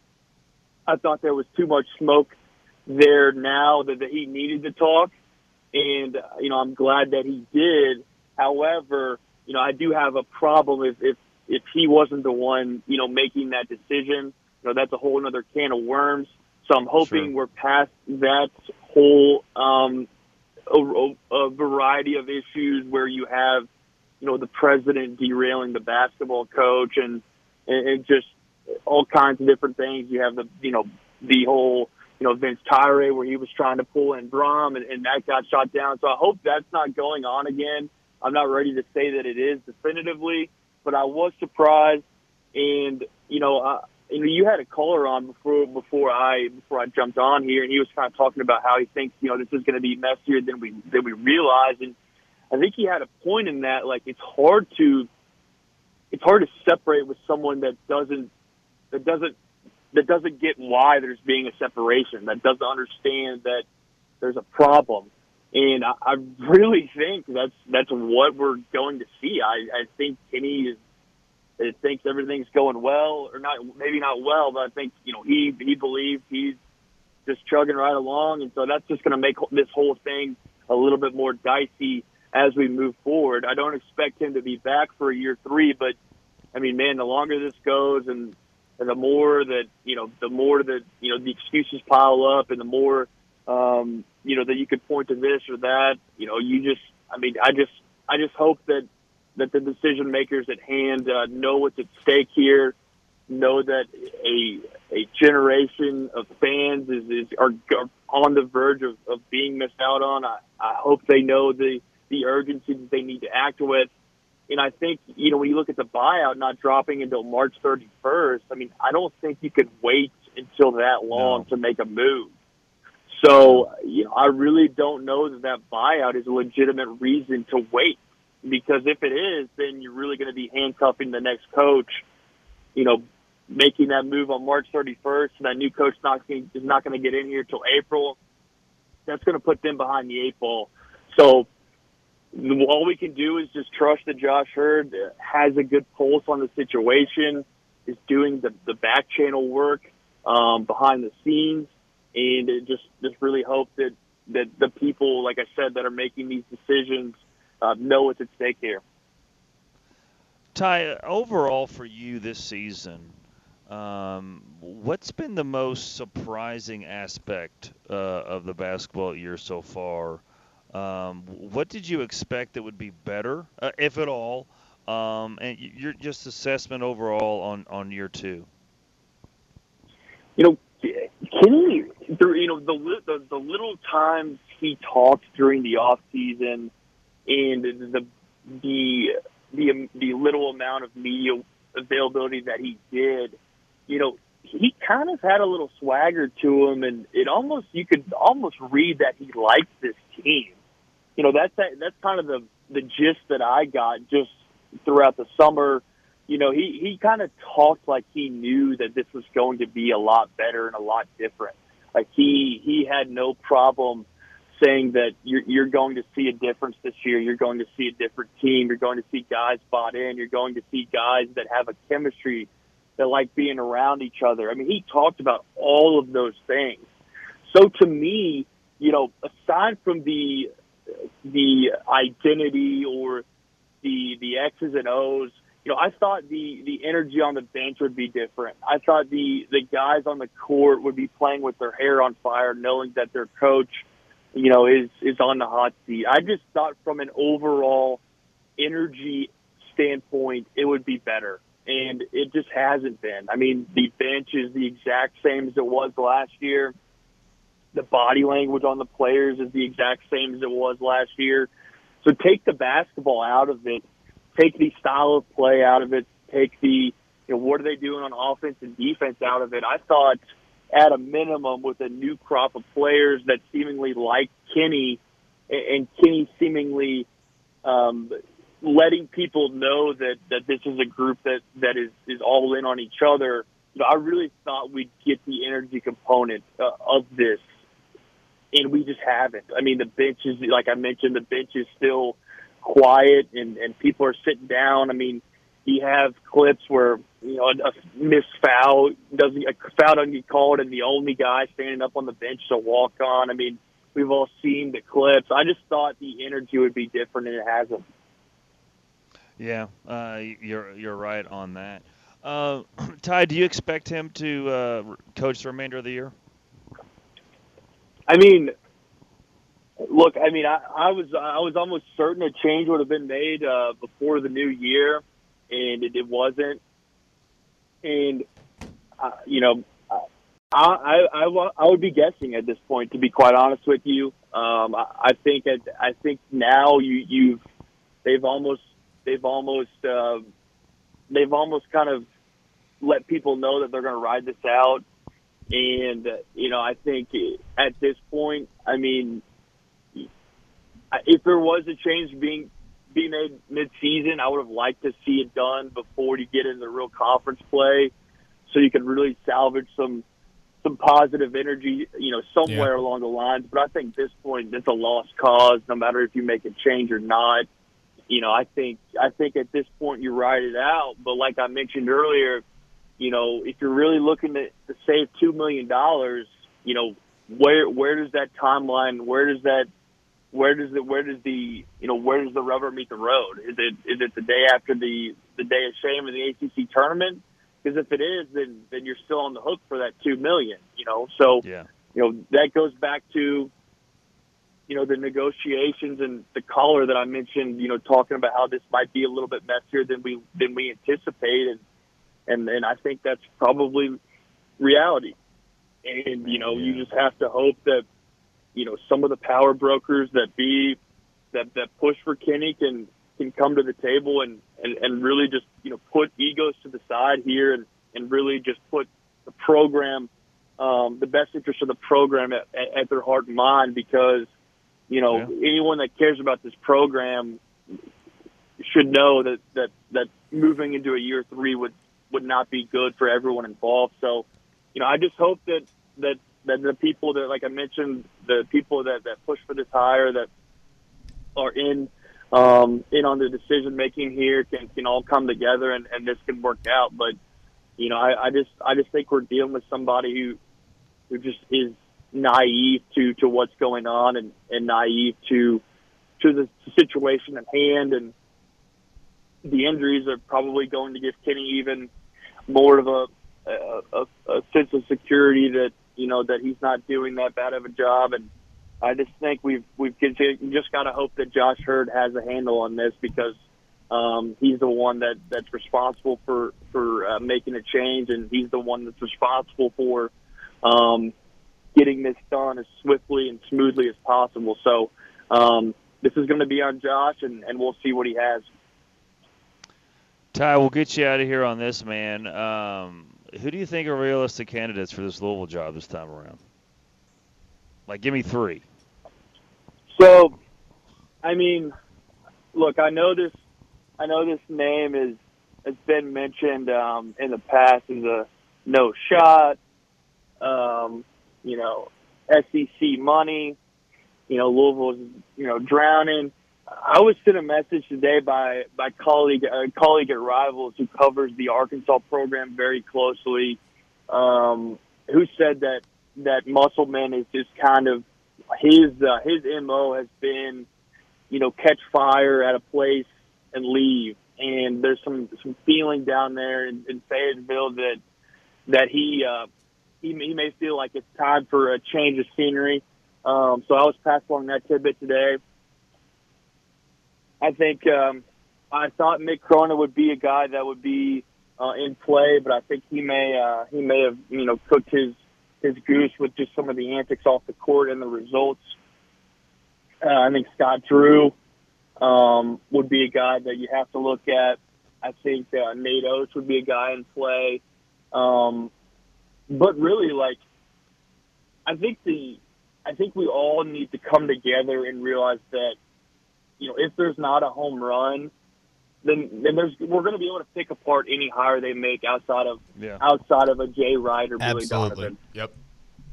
I thought there was too much smoke there now that, that he needed to talk, and uh, you know, I'm glad that he did. However, you know, I do have a problem if if if he wasn't the one, you know, making that decision. You know, that's a whole other can of worms. So I'm hoping sure. we're past that whole um, a, a variety of issues where you have, you know, the president derailing the basketball coach and, and, just all kinds of different things. You have the, you know, the whole, you know, Vince Tyra where he was trying to pull in Brohm and, and that got shot down. So I hope that's not going on again. I'm not ready to say that it is definitively, but I was surprised. And, you know, I, you know, you had a caller on before before I before I jumped on here, and he was kind of talking about how he thinks you know this is going to be messier than we than we realize, and I think he had a point in that. Like it's hard to it's hard to separate with someone that doesn't that doesn't that doesn't get why there's being a separation, that doesn't understand that there's a problem. And I, I really think that's that's what we're going to see. I, I think Kenny is it thinks everything's going well, or not, maybe not well, but I think you know he he believes he's just chugging right along, and so that's just going to make this whole thing a little bit more dicey as we move forward. I don't expect him to be back for year three, but I mean, man, the longer this goes, and, and the more that you know, the more that you know the excuses pile up, and the more um, you know that you could point to this or that, you know, you just I mean, I just I just hope that that the decision makers at hand uh, know what's at stake here, know that a a generation of fans is, is are, are on the verge of, of being missed out on. I, I hope they know the the urgency that they need to act with. And I think, you know, when you look at the buyout not dropping until March 31st, I mean, I don't think you could wait until that long to make a move. So, you know, I really don't know that that buyout is a legitimate reason to wait. Because if it is, then you're really going to be handcuffing the next coach, you know, making that move on March 31st, and that new coach not is not going to get in here till April. That's going to put them behind the eight ball. So all we can do is just trust that Josh Heird has a good pulse on the situation, is doing the, the back channel work um, behind the scenes, and just just really hope that that the people, like I said, that are making these decisions uh, know what's at stake here. Ty, overall for you this season, um, what's been the most surprising aspect uh, of the basketball year so far? Um, what did you expect that would be better, uh, if at all? Um, and your just assessment overall on, on year two. You know, Kenny, you know the, the the little times he talked during the off season, and the the the um, the little amount of media availability that he did, you know, he kind of had a little swagger to him, and it almost you could almost read that he liked this team. You know, that's that's kind of the the gist that I got just throughout the summer. You know, he he kind of talked like he knew that this was going to be a lot better and a lot different. Like he he had no problem saying that you're you're going to see a difference this year. You're going to see a different team. You're going to see guys bought in. You're going to see guys that have a chemistry that like being around each other. I mean, he talked about all of those things. So to me, you know, aside from the the identity or the the X's and O's, you know, I thought the the energy on the bench would be different. I thought the the guys on the court would be playing with their hair on fire, knowing that their coach, you know, is is on the hot seat. I just thought from an overall energy standpoint, it would be better. And it just hasn't been. I mean, the bench is the exact same as it was last year. The body language on the players is the exact same as it was last year. So take the basketball out of it, take the style of play out of it, take the you know what are they doing on offense and defense out of it. I thought at a minimum with a new crop of players that seemingly like Kenny and Kenny seemingly um, letting people know that that this is a group that that is is all in on each other. You know, I really thought we'd get the energy component uh, of this, and we just haven't. I mean, the bench is like I mentioned, the bench is still quiet, and and people are sitting down. I mean, you have clips where you know a, a missed foul doesn't a foul doesn't get called, and the only guy standing up on the bench to walk on. I mean, we've all seen the clips. I just thought the energy would be different, and it hasn't. Yeah, uh, you're you're right on that. Uh, Ty, do you expect him to uh, coach the remainder of the year? I mean, look, I mean, I, I was I was almost certain a change would have been made uh, before the new year, and it, it wasn't. And uh, you know, I, I I I would be guessing at this point, to be quite honest with you. Um, I, I think at, I think now you you've they've almost they've almost uh, they've almost kind of let people know that they're going to ride this out. And uh, you know, I think at this point, I mean, if there was a change being being made mid-season, I would have liked to see it done before you get into real conference play, so you could really salvage some some positive energy, you know, somewhere Yeah. along the lines. But I think this point, it's a lost cause, no matter if you make a change or not you know, I think I think at this point you ride it out. But like I mentioned earlier, you know, if you're really looking to, to save two million dollars, you know, where where does that timeline? Where does that? Where does the where does the you know where does the rubber meet the road? Is it is it the day after the the day of shame in the ACC tournament? Because if it is, then then you're still on the hook for that two million. You know, so yeah. you know that goes back to you know, the negotiations and the caller that I mentioned, you know, talking about how this might be a little bit messier than we than we anticipate, and and and I think that's probably reality. And you know, you just have to hope that you know some of the power brokers that be that that push for Kenny can can come to the table and and and really just you know put egos to the side here and and really just put the program um, the best interest of the program at, at, at their heart and mind because you know anyone that cares about this program should know that that that moving into a year three would would not be good for everyone involved. So, you know, I just hope that that that the people that, like I mentioned, the people that that push for this hire that are in um, in on the decision making here can can all come together and, and this can work out. But you know, I, I just I just think we're dealing with somebody who who just is naive to to what's going on and and naive to to the situation at hand and the injuries are probably going to give Kenny even more of a a, a, a sense of security that you know that he's not doing that bad of a job and I just think we've we've just got to hope that Josh Heird has a handle on this because um, he's the one that that's responsible for for uh, making a change, and he's the one that's responsible for um, getting this done as swiftly and smoothly as possible. So um, this is going to be on Josh, and, and we'll see what he has. Ty, we'll get you out of here on this, man. Um, who do you think are realistic candidates for this Louisville job this time around? Like, give me three. So, I mean, look, I know this. I know this name is has been mentioned um, in the past as a no shot. Um, you know, SEC money. You know, Louisville's you know drowning. I was sent a message today by by colleague a colleague at Rivals who covers the Arkansas program very closely, um, who said that that Musselman is just kind of his uh, his mo has been, you know, catch fire at a place and leave. And there's some some feeling down there in, in Fayetteville that that he uh, he he may feel like it's time for a change of scenery. Um, so I was passed along that tidbit today. I think um, I thought Mick Cronin would be a guy that would be uh, in play, but I think he may uh, he may have you know cooked his his goose with just some of the antics off the court and the results. Uh, I think Scott Drew um, would be a guy that you have to look at. I think uh, Nate Oats would be a guy in play. Um, but really, like, I think the, I think we all need to come together and realize that, you know, if there's not a home run, then then there's we're going to be able to pick apart any hire they make outside of yeah. outside of a Jay Wright or Billy Absolutely. Donovan. Yep.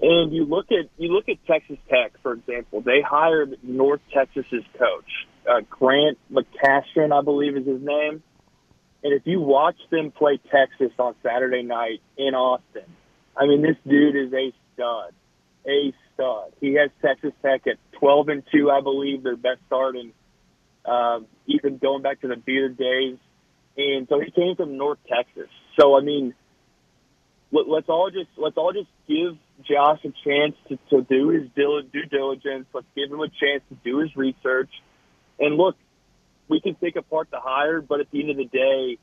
And you look at you look at Texas Tech, for example. They hired North Texas's coach, uh, Grant McCasland, I believe is his name. And if you watch them play Texas on Saturday night in Austin, I mean, this dude is a stud, a stud. He has Texas Tech at 12 and two, I believe, their best start in um, even going back to the Beard days. And so he came from North Texas. So I mean, let, let's all just let's all just give Josh a chance to, to do his due diligence. Let's give him a chance to do his research. And look, we can pick apart the hire, but at the end of the day,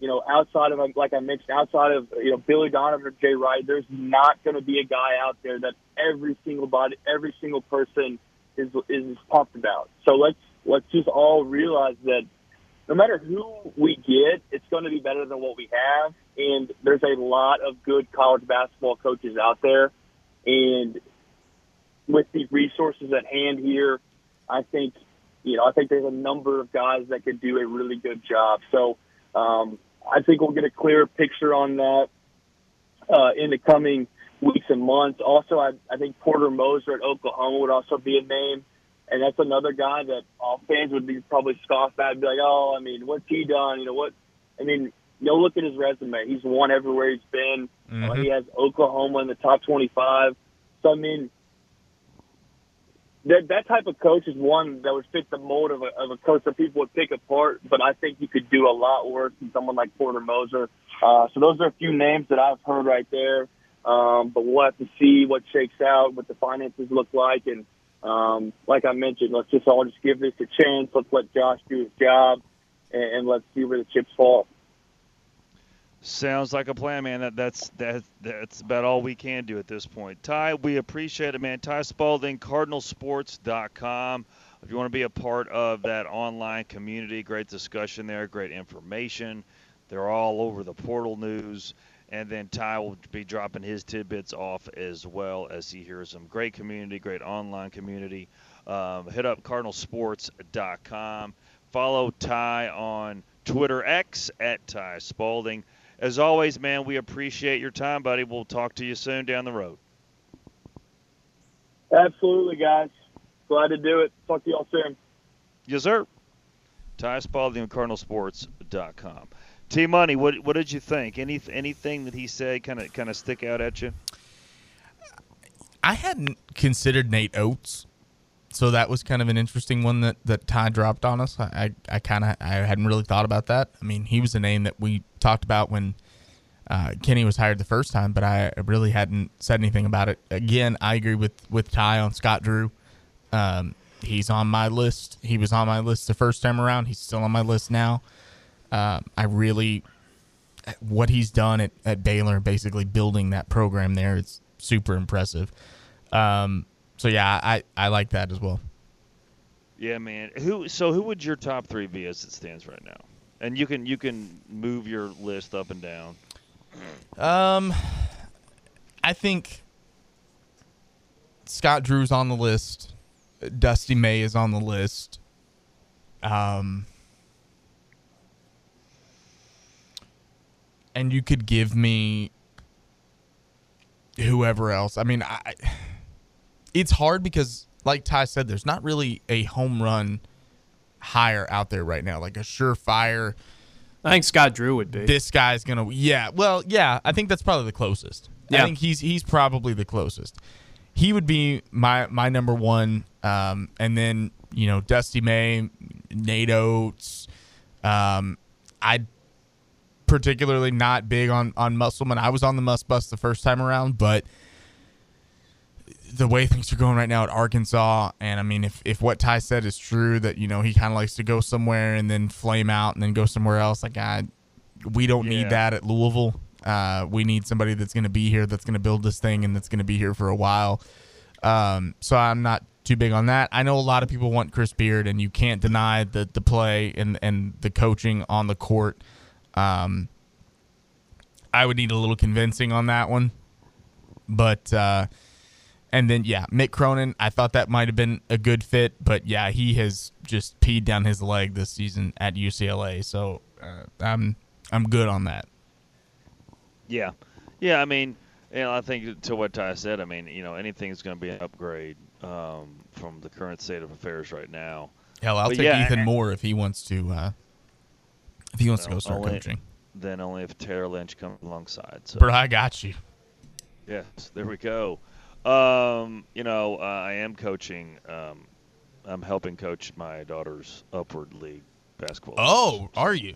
you know, outside of like I mentioned, outside of you know Billy Donovan or Jay Wright, there's not going to be a guy out there that every single body, every single person is is pumped about. So let's let's just all realize that no matter who we get, it's going to be better than what we have. And there's a lot of good college basketball coaches out there. And with the resources at hand here, I think, you know, I think there's a number of guys that could do a really good job. So um, I think we'll get a clearer picture on that uh, in the coming weeks and months. Also, I, I think Porter Moser at Oklahoma would also be a name. And that's another guy that all fans would be probably scoffed at and be like, oh, I mean, what's he done? You know, what? I mean, you look at his resume. He's won everywhere he's been. Mm-hmm. He has Oklahoma in the top 25. So, I mean, that that type of coach is one that would fit the mold of a, of a coach that people would pick apart. But I think you could do a lot worse than someone like Porter Moser. Uh, so those are a few names that I've heard right there. Um, but we'll have to see what shakes out, what the finances look like, and um, like I mentioned, let's just all just give this a chance. Let's let Josh do his job, and, and let's see where the chips fall. Sounds like a plan, man. That, that's that, that's about all we can do at this point. Ty, we appreciate it, man. Ty Spalding, CardinalSports.com. If you want to be a part of that online community, great discussion there, great information. They're all over the portal news. And then Ty will be dropping his tidbits off as well as he hears them. Great community, great online community. Um, hit up CardinalSports.com. Follow Ty on Twitter X at Ty Spalding. As always, man, we appreciate your time, buddy. We'll talk to you soon down the road. Absolutely, guys. Glad to do it. Talk to y'all soon. Yes, sir. Ty Spalding CardinalSports.com. T Money, what what did you think? Any anything that he said kind of kind of stick out at you? I hadn't considered Nate Oats, so that was kind of an interesting one that that Ty dropped on us. I I, I kind of I hadn't really thought about that. I mean, he was a name that we talked about when uh, Kenny was hired the first time, but I really hadn't said anything about it. Again, I agree with with Ty on Scott Drew. Um, he's on my list. He was on my list the first time around. He's still on my list now. Uh, I really, what he's done at, at Baylor, basically building that program there, it's super impressive. Um, so yeah, I, I like that as well. Yeah, man. Who? So who would your top three be as it stands right now? And you can you can move your list up and down. Um, I think Scott Drew's on the list. Dusty May is on the list. Um, and you could give me whoever else. I mean, I it's hard because, like Ty said, there's not really a home run hire out there right now, like a surefire. I think Scott Drew would be. This guy's gonna, yeah. Well, yeah, I think that's probably the closest. Yeah. I think he's he's probably the closest. He would be my my number one, um, and then you know Dusty May, Nate Oats. Um, I particularly not big on on Musselman. I was on the Must Bus the first time around, but the way things are going right now at Arkansas, and I mean, if if what Ty said is true, that you know he kind of likes to go somewhere and then flame out and then go somewhere else, like I, we don't Yeah. need that at Louisville. Uh, we need somebody that's going to be here, that's going to build this thing, and that's going to be here for a while. Um, so I'm not too big on that. I know a lot of people want Chris Beard, and you can't deny the the play and and the coaching on the court. Um, I would need a little convincing on that one, but uh, and then yeah, Mick Cronin. I thought that might have been a good fit, but yeah, he has just peed down his leg this season at UCLA. So uh, I'm I'm good on that. Yeah, yeah. I mean, you know, I think to what Ty said. I mean, you know, anything's going to be an upgrade um, from the current state of affairs right now. Hell, I'll But take yeah, Ethan Moore if he wants to. Uh, if he wants to go start only- coaching, Then only if Tayler Lynch comes alongside. So. bro, I got you. Yes, there we go. Um, you know, uh, I am coaching. Um, I'm helping coach my daughter's upward league basketball. Oh, are you?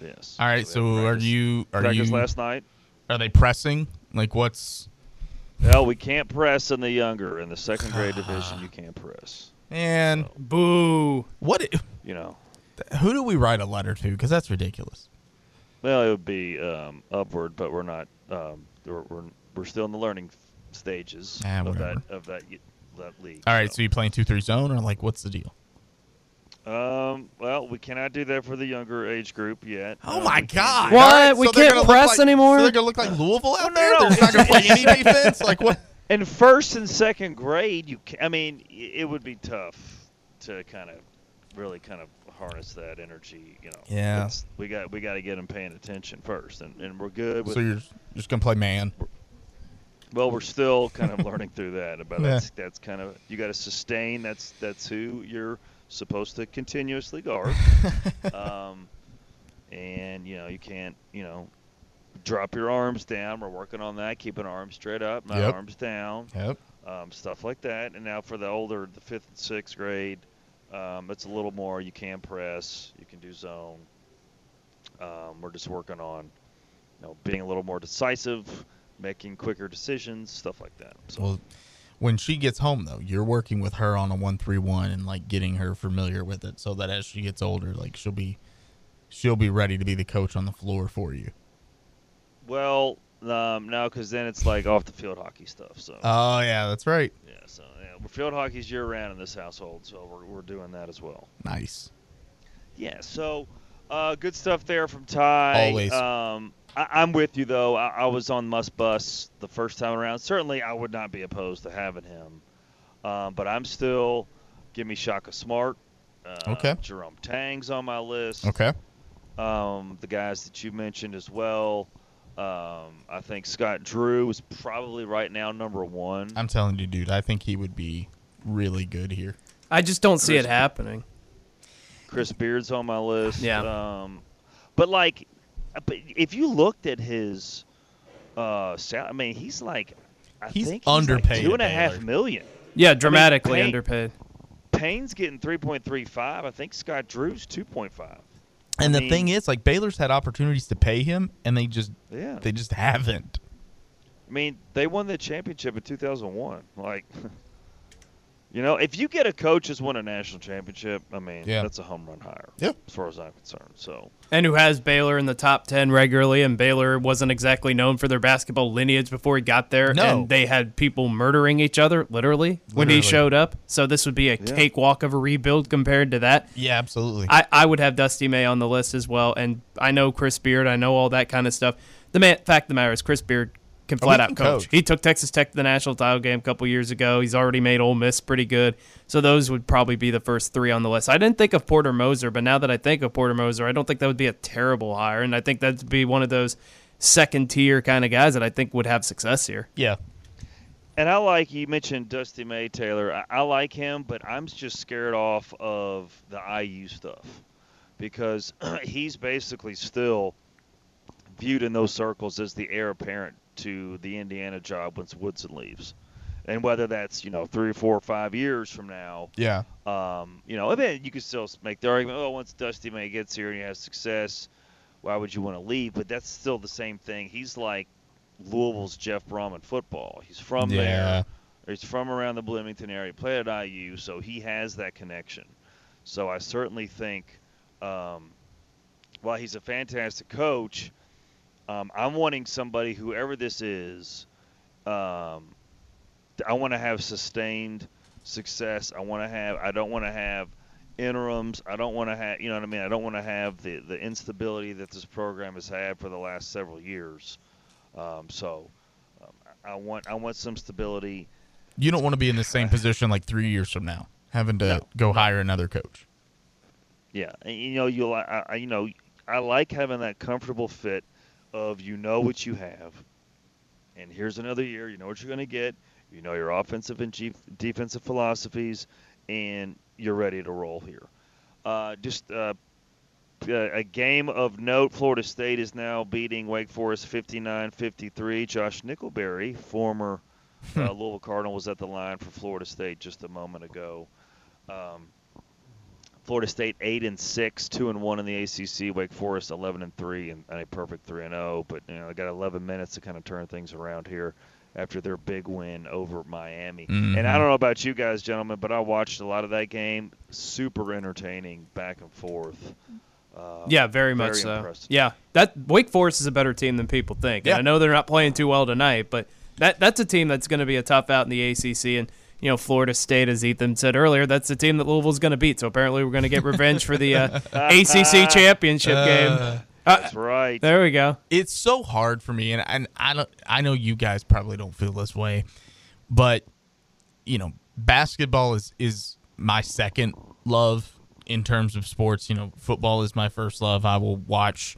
Yes. All right. So So they are you? Are practiced you? last night? Are they pressing? Like what's? No, we can't press in the younger in the second grade division. You can't press. And boo. What? You know. Who do we write a letter to? Because that's ridiculous. Well, it would be um, upward, but we're not. Um, we're, we're we're still in the learning stages Ah, of that of that that league. All right. So you playing two three zone or like what's the deal? Um. Well, we cannot do that for the younger age group yet. Oh Uh, my God! What? All right, We so can't press like- anymore? So they're gonna look like Louisville out no, there. no. They're not gonna play any defense. Like what? In first and second grade, you. Can, I mean, it would be tough to kind of really kind of harness that energy. You know. Yeah. We got we got to get them paying attention first, and, and we're good. With, So you're just gonna play man. Well, we're still kind of learning through that. But Yeah. that's that's kind of you got to sustain. That's that's who you're supposed to continuously guard. um, and you know you can't you know drop your arms down. We're working on that, keeping arms straight up, not Yep. arms down. Yep. Um, stuff like that. And now for the older, the fifth and sixth grade, um, it's a little more. You can press, you can do zone. Um, we're just working on, you know, being a little more decisive, making quicker decisions, stuff like that. So Well, When she gets home, though, you're working with her on a one three one and like getting her familiar with it, so that as she gets older, like she'll be, she'll be ready to be the coach on the floor for you. Well, um, no, because then it's like off the field hockey stuff. So. Oh yeah, that's right. Yeah. So yeah, we're field hockey's year round in this household, so we're we're doing that as well. Nice. Yeah. So, uh, good stuff there from Ty. Always. Um, I, I'm with you though. I, I was on Must Bus the first time around. Certainly, I would not be opposed to having him, um, but I'm still give me Shaka Smart. Uh, Okay. Jerome Tang's on my list. Okay. Um, the guys that you mentioned as well. Um, I think Scott Drew is probably right now number one. I'm telling you, dude, I think he would be really good here. I just don't see it happening. Chris Beard's on my list. Yeah. Um, but like, but if you looked at his, uh, sal- I mean, he's like, I He's think he's underpaid two and a at half Baylor. million. Yeah, dramatically Payne- underpaid. Payne's getting three point three five. I think Scott Drew's two point five. And I the mean- thing is, like Baylor's had opportunities to pay him, and they just Yeah. they just haven't. I mean, they won the championship in two thousand one. Like, you know, if you get a coach that's won a national championship, I mean, Yeah. that's a home run hire. Yep. As far as I'm concerned. So. And who has Baylor in the top 10 regularly, and Baylor wasn't exactly known for their basketball lineage before he got there. No. And they had people murdering each other, literally, when he showed up. So this would be a cakewalk of a rebuild compared to that. Yeah, absolutely. I, I would have Dusty May on the list as well. And I know Chris Beard, I know all that kind of stuff. The man, fact of the matter is, Chris Beard can flat he out can coach. coach. He took Texas Tech to the national title game a couple years ago. He's already made Ole Miss pretty good. So those would probably be the first three on the list. I didn't think of Porter Moser, but now that I think of Porter Moser, I don't think that would be a terrible hire. And I think that'd be one of those second tier kind of guys that I think would have success here. Yeah. And I like you mentioned Dusty May Tayler. I, I like him, but I'm just scared off of the IU stuff because he's basically still viewed in those circles as the heir apparent to the Indiana job once Woodson leaves. And whether that's you know three or four or five years from now, Yeah. um, you know, and then you could still make the argument. Oh, once Dusty May gets here and he has success, why would you want to leave? But that's still the same thing. He's like Louisville's Jeff Brohm in football. He's from Yeah. there. He's from around the Bloomington area. He played at IU, so he has that connection. So I certainly think, um, while he's a fantastic coach, um, I'm wanting somebody, whoever this is, um, I want to have sustained success. I want to have. I don't want to have interims. I don't want to have. You know what I mean? I don't want to have the the instability that this program has had for the last several years. Um, so um, I want I want some stability. You don't want to be in the same position like three years from now, having to go hire another coach. Yeah, and you know you I, I you know I like having that comfortable fit of you know what you have, and here's another year. You know what you're going to get. You know your offensive and ge- defensive philosophies, and you're ready to roll here. Uh, just uh, a a game of note: Florida State is now beating Wake Forest 59-53. Josh Nickelberry, former uh, Louisville Cardinal, was at the line for Florida State just a moment ago. Um, Florida State eight and six, two and one in the ACC. Wake Forest eleven and three, and, a perfect three and zero. But you know, they got 11 minutes to kind of turn things around here after their big win over Miami. And I Mhm. don't know about you guys, gentlemen, but I watched a lot of that game. Super entertaining, back and forth. Uh, Yeah, very much so. impressive. Yeah, that Wake Forest is a better team than people think. Yeah. And I know they're not playing too well tonight, but that that's a team that's going to be a tough out in the ACC. And you know, Florida State, as Ethan said earlier, that's the team that Louisville's going to beat. So apparently, we're going to get revenge for the uh, ACC championship game. Uh, That's right. There we go. It's so hard for me, and, and I don't. I know you guys probably don't feel this way, but you know, basketball is is my second love in terms of sports. You know, football is my first love. I will watch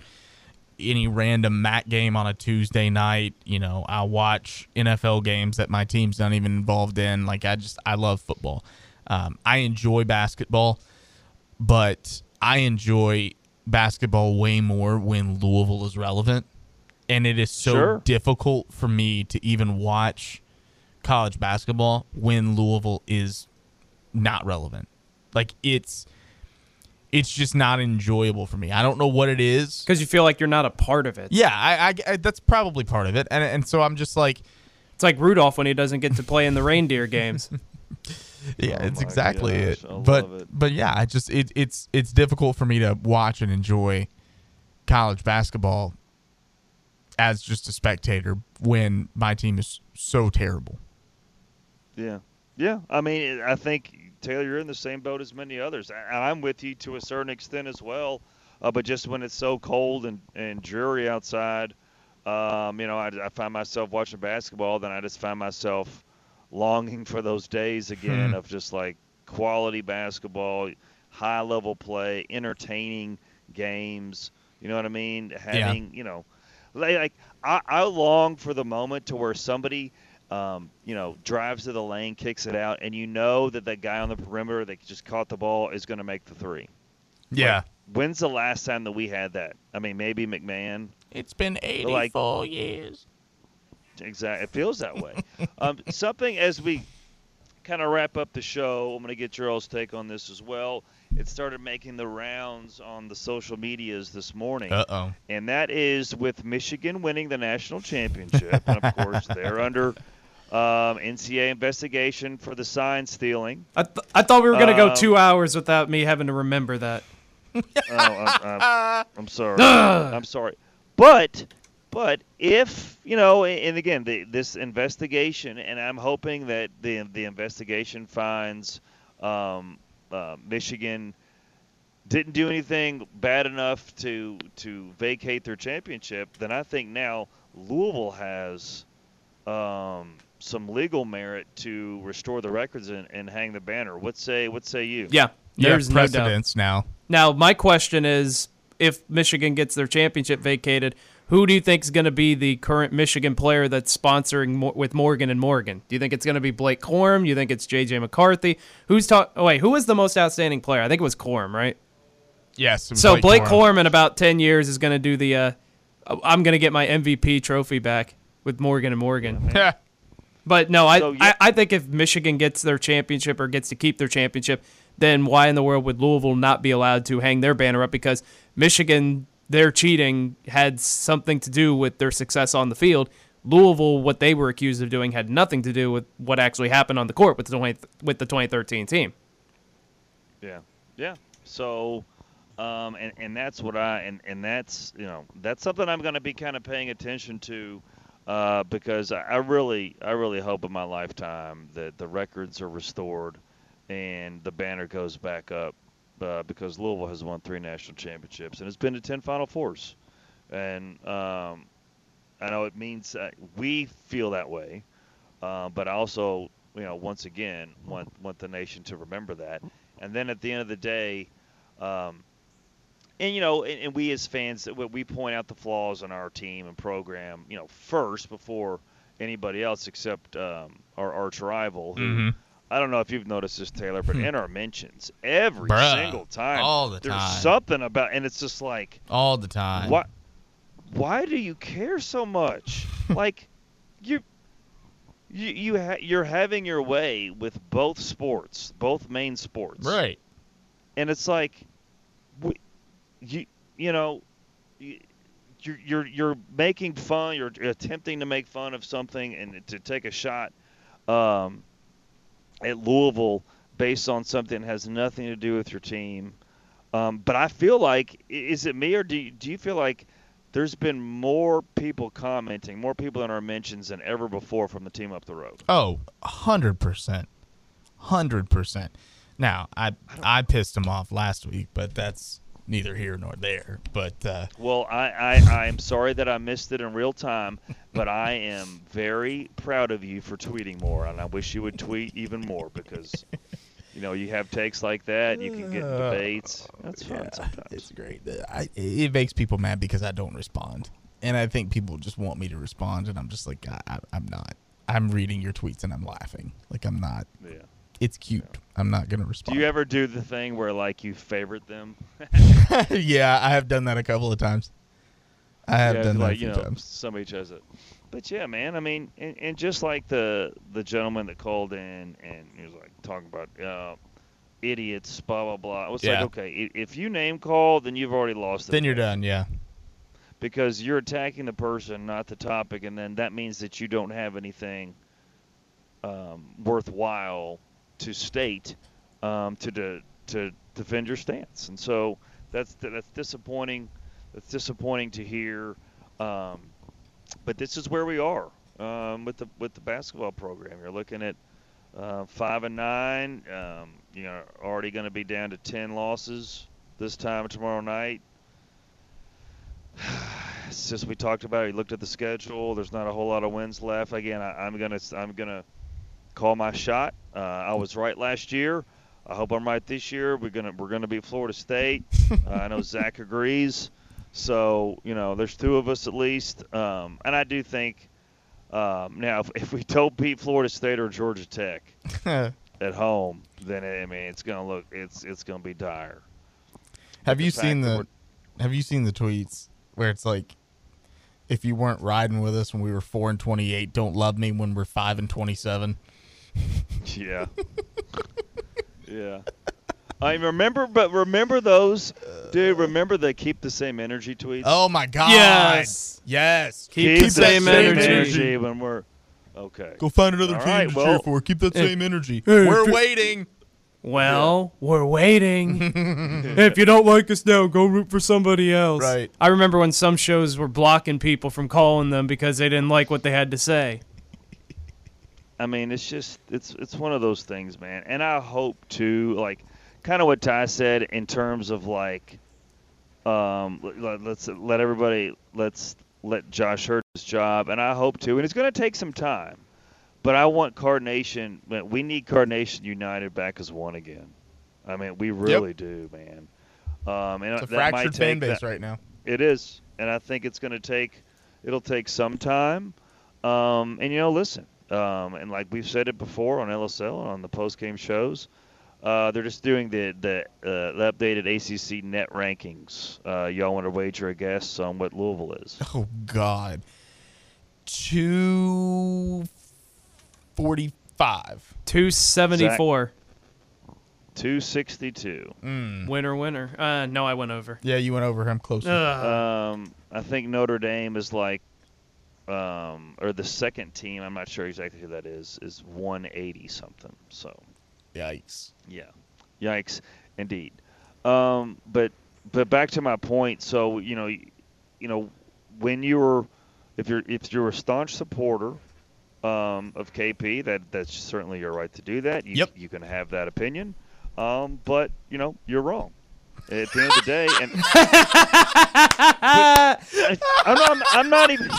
any random MAC game on a Tuesday night. You know, I watch NFL games that my team's not even involved in. Like I just I love football. Um, I enjoy basketball, but I enjoy basketball way more when Louisville is relevant. And it is so Sure. difficult for me to even watch college basketball when Louisville is not relevant. Like it's it's just not enjoyable for me. I don't know what it is. Because you feel like you're not a part of it. Yeah, I, I, I- that's probably part of it, and and so I'm just like, It's like Rudolph when he doesn't get to play in the reindeer games. Yeah, Oh it's exactly gosh, it. I love But it. but yeah, I just it, it's it's difficult for me to watch and enjoy college basketball as just a spectator when my team is so terrible. Yeah, yeah. I mean, I think Tayler, you're in the same boat as many others, and I'm with you to a certain extent as well. Uh, but just when it's so cold and, and dreary outside, um, you know, I, I find myself watching basketball. Then I just find myself longing for those days again Hmm. of just like quality basketball, high level play, entertaining games. You know what I mean? Having you know, like, like I, I long for the moment to where somebody, um, you know, drives to the lane, kicks it out, and you know that that guy on the perimeter that just caught the ball is going to make the three. Yeah. When's the last time that we had that? I mean, maybe McMahon. It's been But, 84 like- years. Exactly. It feels that way. um, something as we kind of wrap up the show, I'm going to get your all's take on this as well. It started making the rounds on the social medias this morning. Uh-oh. And that is with Michigan winning the national championship. and of course, they're under um, NCAA investigation for the sign stealing. I, th- I thought we were going to go Um, two hours without me having to remember that. Oh, I'm, I'm, I'm sorry. I'm sorry. But, but if you know, and again, the, this investigation, and I'm hoping that the the investigation finds um, uh, Michigan didn't do anything bad enough to to vacate their championship, then I think now Louisville has um, some legal merit to restore the records and, and hang the banner. What say? What say you? Yeah, You have there's no now. Now, my question is if Michigan gets their championship vacated, who do you think is going to be the current Michigan player that's sponsoring Mo- with Morgan and Morgan? Do you think it's going to be Blake Corum? Do you think it's JJ McCarthy? Who's talk? Oh wait, who was the most outstanding player? I think it was Corum, right? Yes. So Blake, Corum. Corm in about ten years is going to do the. Uh, I'm going to get my MVP trophy back with Morgan and Morgan. But no, I, So, yeah- I I think if Michigan gets their championship or gets to keep their championship, then why in the world would Louisville not be allowed to hang their banner up? Because Michigan, their cheating had something to do with their success on the field. Louisville, what they were accused of doing, had nothing to do with what actually happened on the court with the 20, with the 2013 team. Yeah, yeah. So, um, and and that's what I and and that's you know that's something I'm going to be kind of paying attention to, uh, because I, really I really hope in my lifetime that the records are restored, and the banner goes back up, uh, because Louisville has won three national championships and it's been to ten Final Fours, and um, I know it means uh, we feel that way, uh, but I also, you know, once again, want want the nation to remember that. And then at the end of the day, um, and you know, and, and we as fans, we- we point out the flaws in our team and program, you know, first before anybody else except um, our arch rival. Who, Mhm. I don't know if you've noticed this, Tayler, but in our mentions, every Bruh, single time, all the there's time. something about, and it's just like, All the time. why, why do you care so much? like, you, you, you ha- you're having your way with both sports, both main sports, Right. and it's like, we, you, you know, you, you're you're you're making fun, you're attempting to make fun of something and to take a shot, um, at Louisville based on something that has nothing to do with your team. Um, but I feel like, is it me or do you, do you feel like there's been more people commenting, more people in our mentions than ever before from the team up the road? Oh, 100%. 100%. Now, I I pissed him off last week, but that's neither here nor there. But uh, Well, I, I, I am sorry that I missed it in real time, but I am very proud of you for tweeting more, and I wish you would tweet even more because, you know, you have takes like that, you can get debates. That's fun sometimes. it's great. I, it makes people mad because I don't respond. And I think people just want me to respond, and I'm just like, I, I, I'm not. I'm reading your tweets and I'm laughing. Like, I'm not. Yeah. It's cute. I'm not going to respond. Do you ever do the thing where like you favorite them? yeah, I have done that a couple of times. I have yeah, done that like a few you know, times. somebody does it. But yeah, man. I mean, and, and just like the the gentleman that called in and he was like talking about uh, idiots, blah blah blah. I was Yeah. like, okay, if you name call, then you've already lost. the Then you're done, yeah. because you're attacking the person, not the topic, and then that means that you don't have anything um, worthwhile to state um, to, to to defend your stance, and so that's that's disappointing. That's disappointing to hear. Um, but this is where we are um, with the with the basketball program. You're looking at uh, five and nine. Um, you know, already going to be down to ten losses this time tomorrow night. Since we talked about. It. You looked at the schedule. There's not a whole lot of wins left. Again, I, I'm gonna I'm gonna call my shot. Uh, I was right last year. I hope I'm right this year. We're gonna we're gonna beat Florida State. uh, I know Zach agrees. So you know, there's two of us at least, um, and I do think um, now if, if we don't beat Florida State or Georgia Tech at home, then I mean it's gonna look it's it's gonna be dire. Have you fact seen the Have you seen the tweets where it's like, if you weren't riding with us when we were four and twenty eight, don't love me when we're five and twenty seven. Yeah. yeah. I remember, but remember those, dude. Remember the keep the same energy tweets. Oh my God! Yes. yes. Keep the same that energy. when we're okay. Go find another All team right, to cheer for. Keep that same energy. Hey, We're waiting. Well, we're waiting. if you don't like us now, go root for somebody else. Right. I remember when some shows were blocking people from calling them because they didn't like what they had to say. I mean, it's just it's it's one of those things, man. And I hope to like kind of what Ty said in terms of like um let, let's let everybody let's let Josh Heird his job and I hope to and it's going to take some time. But I want Card Nation we need Card Nation united back as one again. I mean, we really do, man. Um and It's a that might fractured fan base that- right now. It is, and I think it's going to take it'll take some time. Um, and you know, listen, um, and like we've said it before on LSL and on the post game shows, uh, they're just doing the the, uh, the updated ACC net rankings. Uh, y'all want to wager a guess on what Louisville is? Oh God. Two forty five. 274. Two sixty two. Mm. Winner, winner. Uh, no, I went over. Yeah, you went over him closer. Um, I think Notre Dame is like, um, or the second team. I'm not sure exactly who that is. Is 180 something. So. Yikes. Yeah. Yikes, indeed. Um, but but back to my point. So you know, you, you know, when you're if you're if you're a staunch supporter um, of KP, that that's certainly your right to do that. You, Yep. You can have that opinion. Um, but you know, you're wrong. At the end of the day, and I, I'm, not, I'm not even.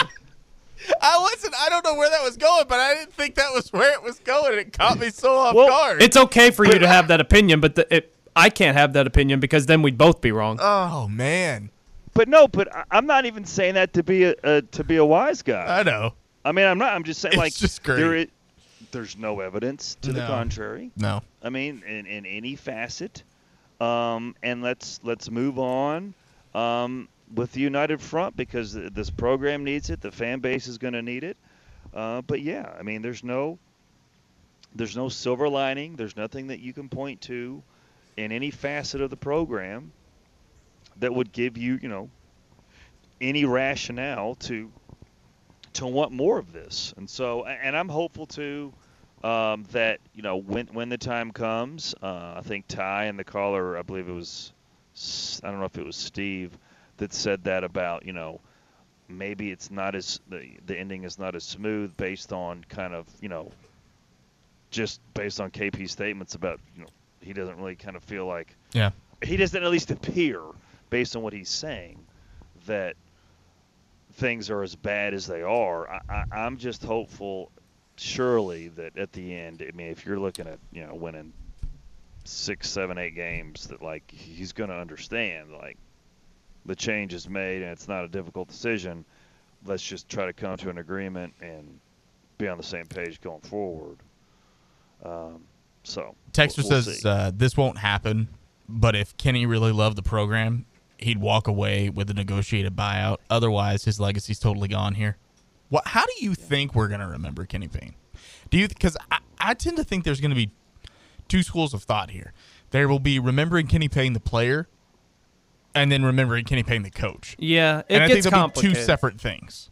I wasn't. I don't know where that was going, but I didn't think that was where it was going. It caught me so off Well, guard. It's okay for you to have that opinion, but the, it, I can't have that opinion because then we'd both be wrong. oh man, But no, but I- I'm not even saying that to be a, a to be a wise guy. I know. I mean, I'm not. I'm just saying, It's like, just great. there is, there's no evidence to the contrary. No. I mean, in, in any facet. Um, and let's let's move on um, with the united front because this program needs it. The fan base is going to need it. Uh, but yeah, I mean, there's no there's no silver lining. There's nothing that you can point to in any facet of the program that would give you, you know, any rationale to to want more of this. And so, and I'm hopeful too um, that you know when when the time comes. Uh, I think Ty and the caller, I believe it was, I don't know if it was Steve, that said that about you know maybe it's not as the the ending is not as smooth based on kind of you know just based on KP's statements about you know he doesn't really kind of feel like Yeah. he doesn't at least appear based on what he's saying that things are as bad as they are. I, I, I'm just hopeful, surely, that at the end, I mean, if you're looking at you know winning six, seven, eight games, that like he's going to understand like the change is made and it's not a difficult decision. Let's just try to come to an agreement and be on the same page going forward. Um, so Texter we'll- we'll says uh, this won't happen, but if Kenny really loved the program, he'd walk away with a negotiated buyout. Otherwise, his legacy's totally gone here. What? How do you think we're gonna remember Kenny Payne? Do you? Because I, I tend to think there's gonna be two schools of thought here. There will be remembering Kenny Payne the player, and then remembering Kenny Payne the coach. Yeah, it and I gets think they'll be two separate things.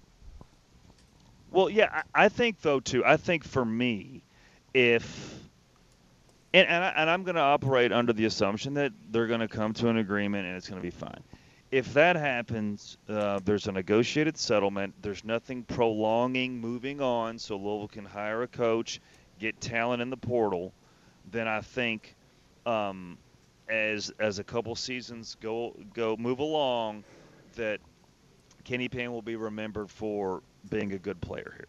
Well, yeah, I, I think though too. I think for me, if and and, I, and I'm going to operate under the assumption that they're going to come to an agreement and it's going to be fine. If that happens, uh, there's a negotiated settlement. There's nothing prolonging moving on, so Louisville can hire a coach, get talent in the portal. Then I think, um, as as a couple seasons go go move along, that Kenny Payne will be remembered for being a good player here.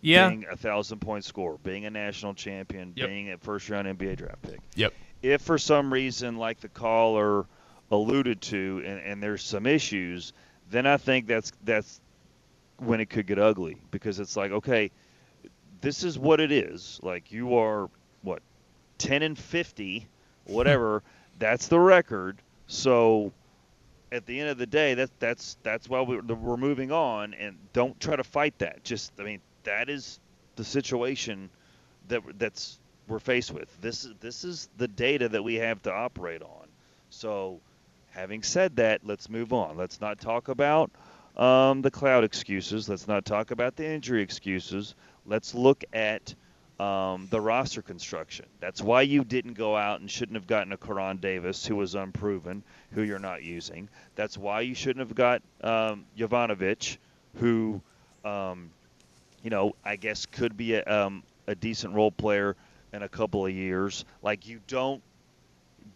Yeah. Being a thousand point scorer, being a national champion, Yep. being a first round NBA draft pick. Yep. If for some reason, like the caller alluded to, and, and there's some issues, then I think that's that's when it could get ugly because it's like, okay, this is what it is. Like you are what, ten and fifty, whatever. that's the record. So at the end of the day, that that's that's why we're, we're moving on, and don't try to fight that. Just I mean, that is the situation that that's we're faced with. This is this is the data that we have to operate on. So, having said that, let's move on. Let's not talk about um, the cloud excuses. Let's not talk about the injury excuses. Let's look at um, the roster construction. That's why you didn't go out and shouldn't have gotten a Karan Davis, who was unproven, who you're not using. That's why you shouldn't have got um, Jovanovic, who, um, you know, I guess could be a, um, a decent role player in a couple of years. Like you don't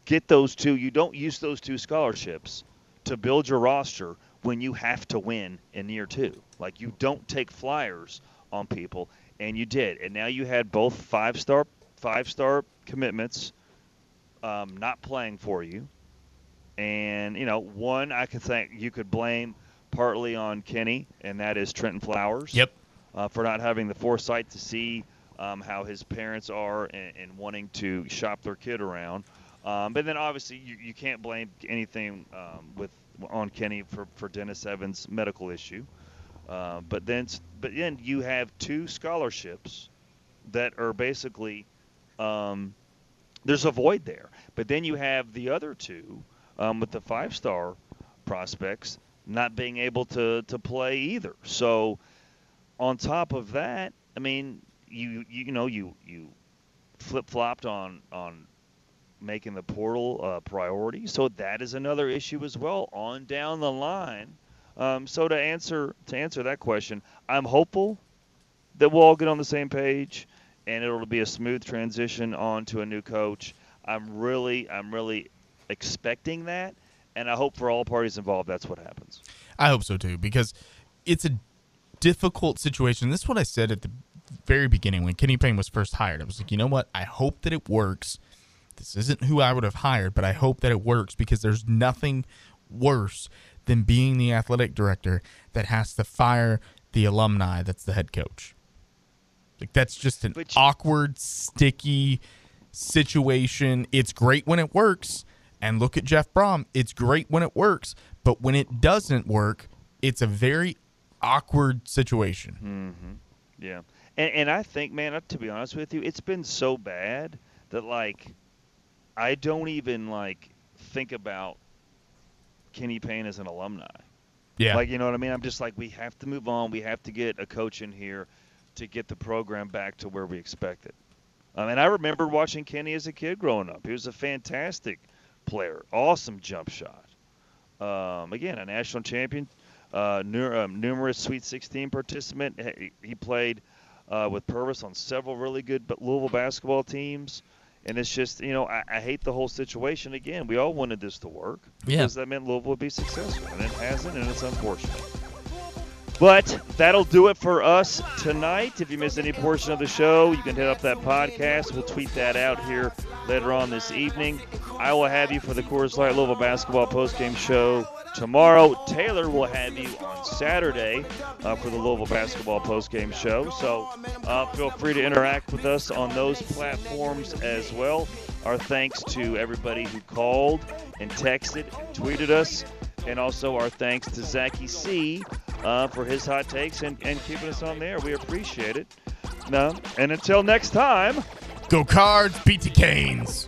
get those two. You don't use those two scholarships to build your roster when you have to win in year two. Like you don't take flyers on people, and you did, and now you had both five star five star commitments um, not playing for you, and you know one I could think you could blame partly on Kenny, and that is Trentyn Flowers. Yep. Uh, for not having the foresight to see um, how his parents are and, and wanting to shop their kid around. Um, but then obviously you, you can't blame anything um, with on Kenny for, for Dennis Evans' medical issue. Uh, but then but then you have two scholarships that are basically um, there's a void there. But then you have the other two um, with the five star prospects not being able to, to play either. So on top of that, I mean, you you, know you you flip flopped on on making the portal a priority, so that is another issue as well on down the line. Um, so to answer to answer that question, I'm hopeful that we'll all get on the same page and it'll be a smooth transition on to a new coach. I'm really I'm really expecting that, and I hope for all parties involved that's what happens. I hope so too, because it's a difficult situation. This is what I said at the very beginning when Kenny Payne was first hired. I was like, you know what? I hope that it works. This isn't who I would have hired, but I hope that it works because there's nothing worse than being the athletic director that has to fire the alumni that's the head coach. Like that's just an awkward, sticky situation. It's great when it works. And look at Jeff Brohm. It's great when it works, but when it doesn't work, it's a very awkward situation. Mm-hmm. Yeah, and and I think, man, to be honest with you, it's been so bad that like I don't even like think about Kenny Payne as an alumni. Yeah. Like you know what I mean? I'm just like we have to move on. We have to get a coach in here to get the program back to where we expect it. I mean, I remember watching Kenny as a kid growing up. He was a fantastic player, awesome jump shot. Um, again, a national champion, uh, nu- um, numerous Sweet 16 participant. He, he played uh, with Pervis on several really good but Louisville basketball teams. And it's just, you know, I, I hate the whole situation. Again, we all wanted this to work Yeah. because that meant Louisville would be successful, and it hasn't, and it's unfortunate. But that'll do it for us tonight. If you missed any portion of the show, you can hit up that podcast. We'll tweet that out here later on this evening. I will have you for the Coors Light Louisville basketball postgame show tomorrow. Tayler will have you on Saturday uh, for the Louisville basketball postgame show. So uh, feel free to interact with us on those platforms as well. Our thanks to everybody who called and texted and tweeted us. And also our thanks to Zachy C uh, for his hot takes and, and keeping us on there. We appreciate it. No, and until next time, Go cards, beat the Canes.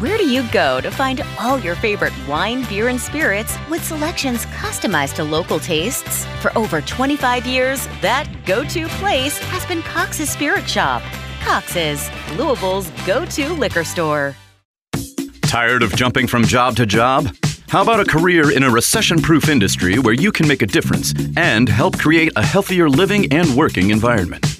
Where do you go to find all your favorite wine, beer, and spirits with selections customized to local tastes? For over 25 years, that go to place has been Cox's Spirit Shop. Cox's, Louisville's go to liquor store. Tired of jumping from job to job? How about a career in a recession proof industry where you can make a difference and help create a healthier living and working environment?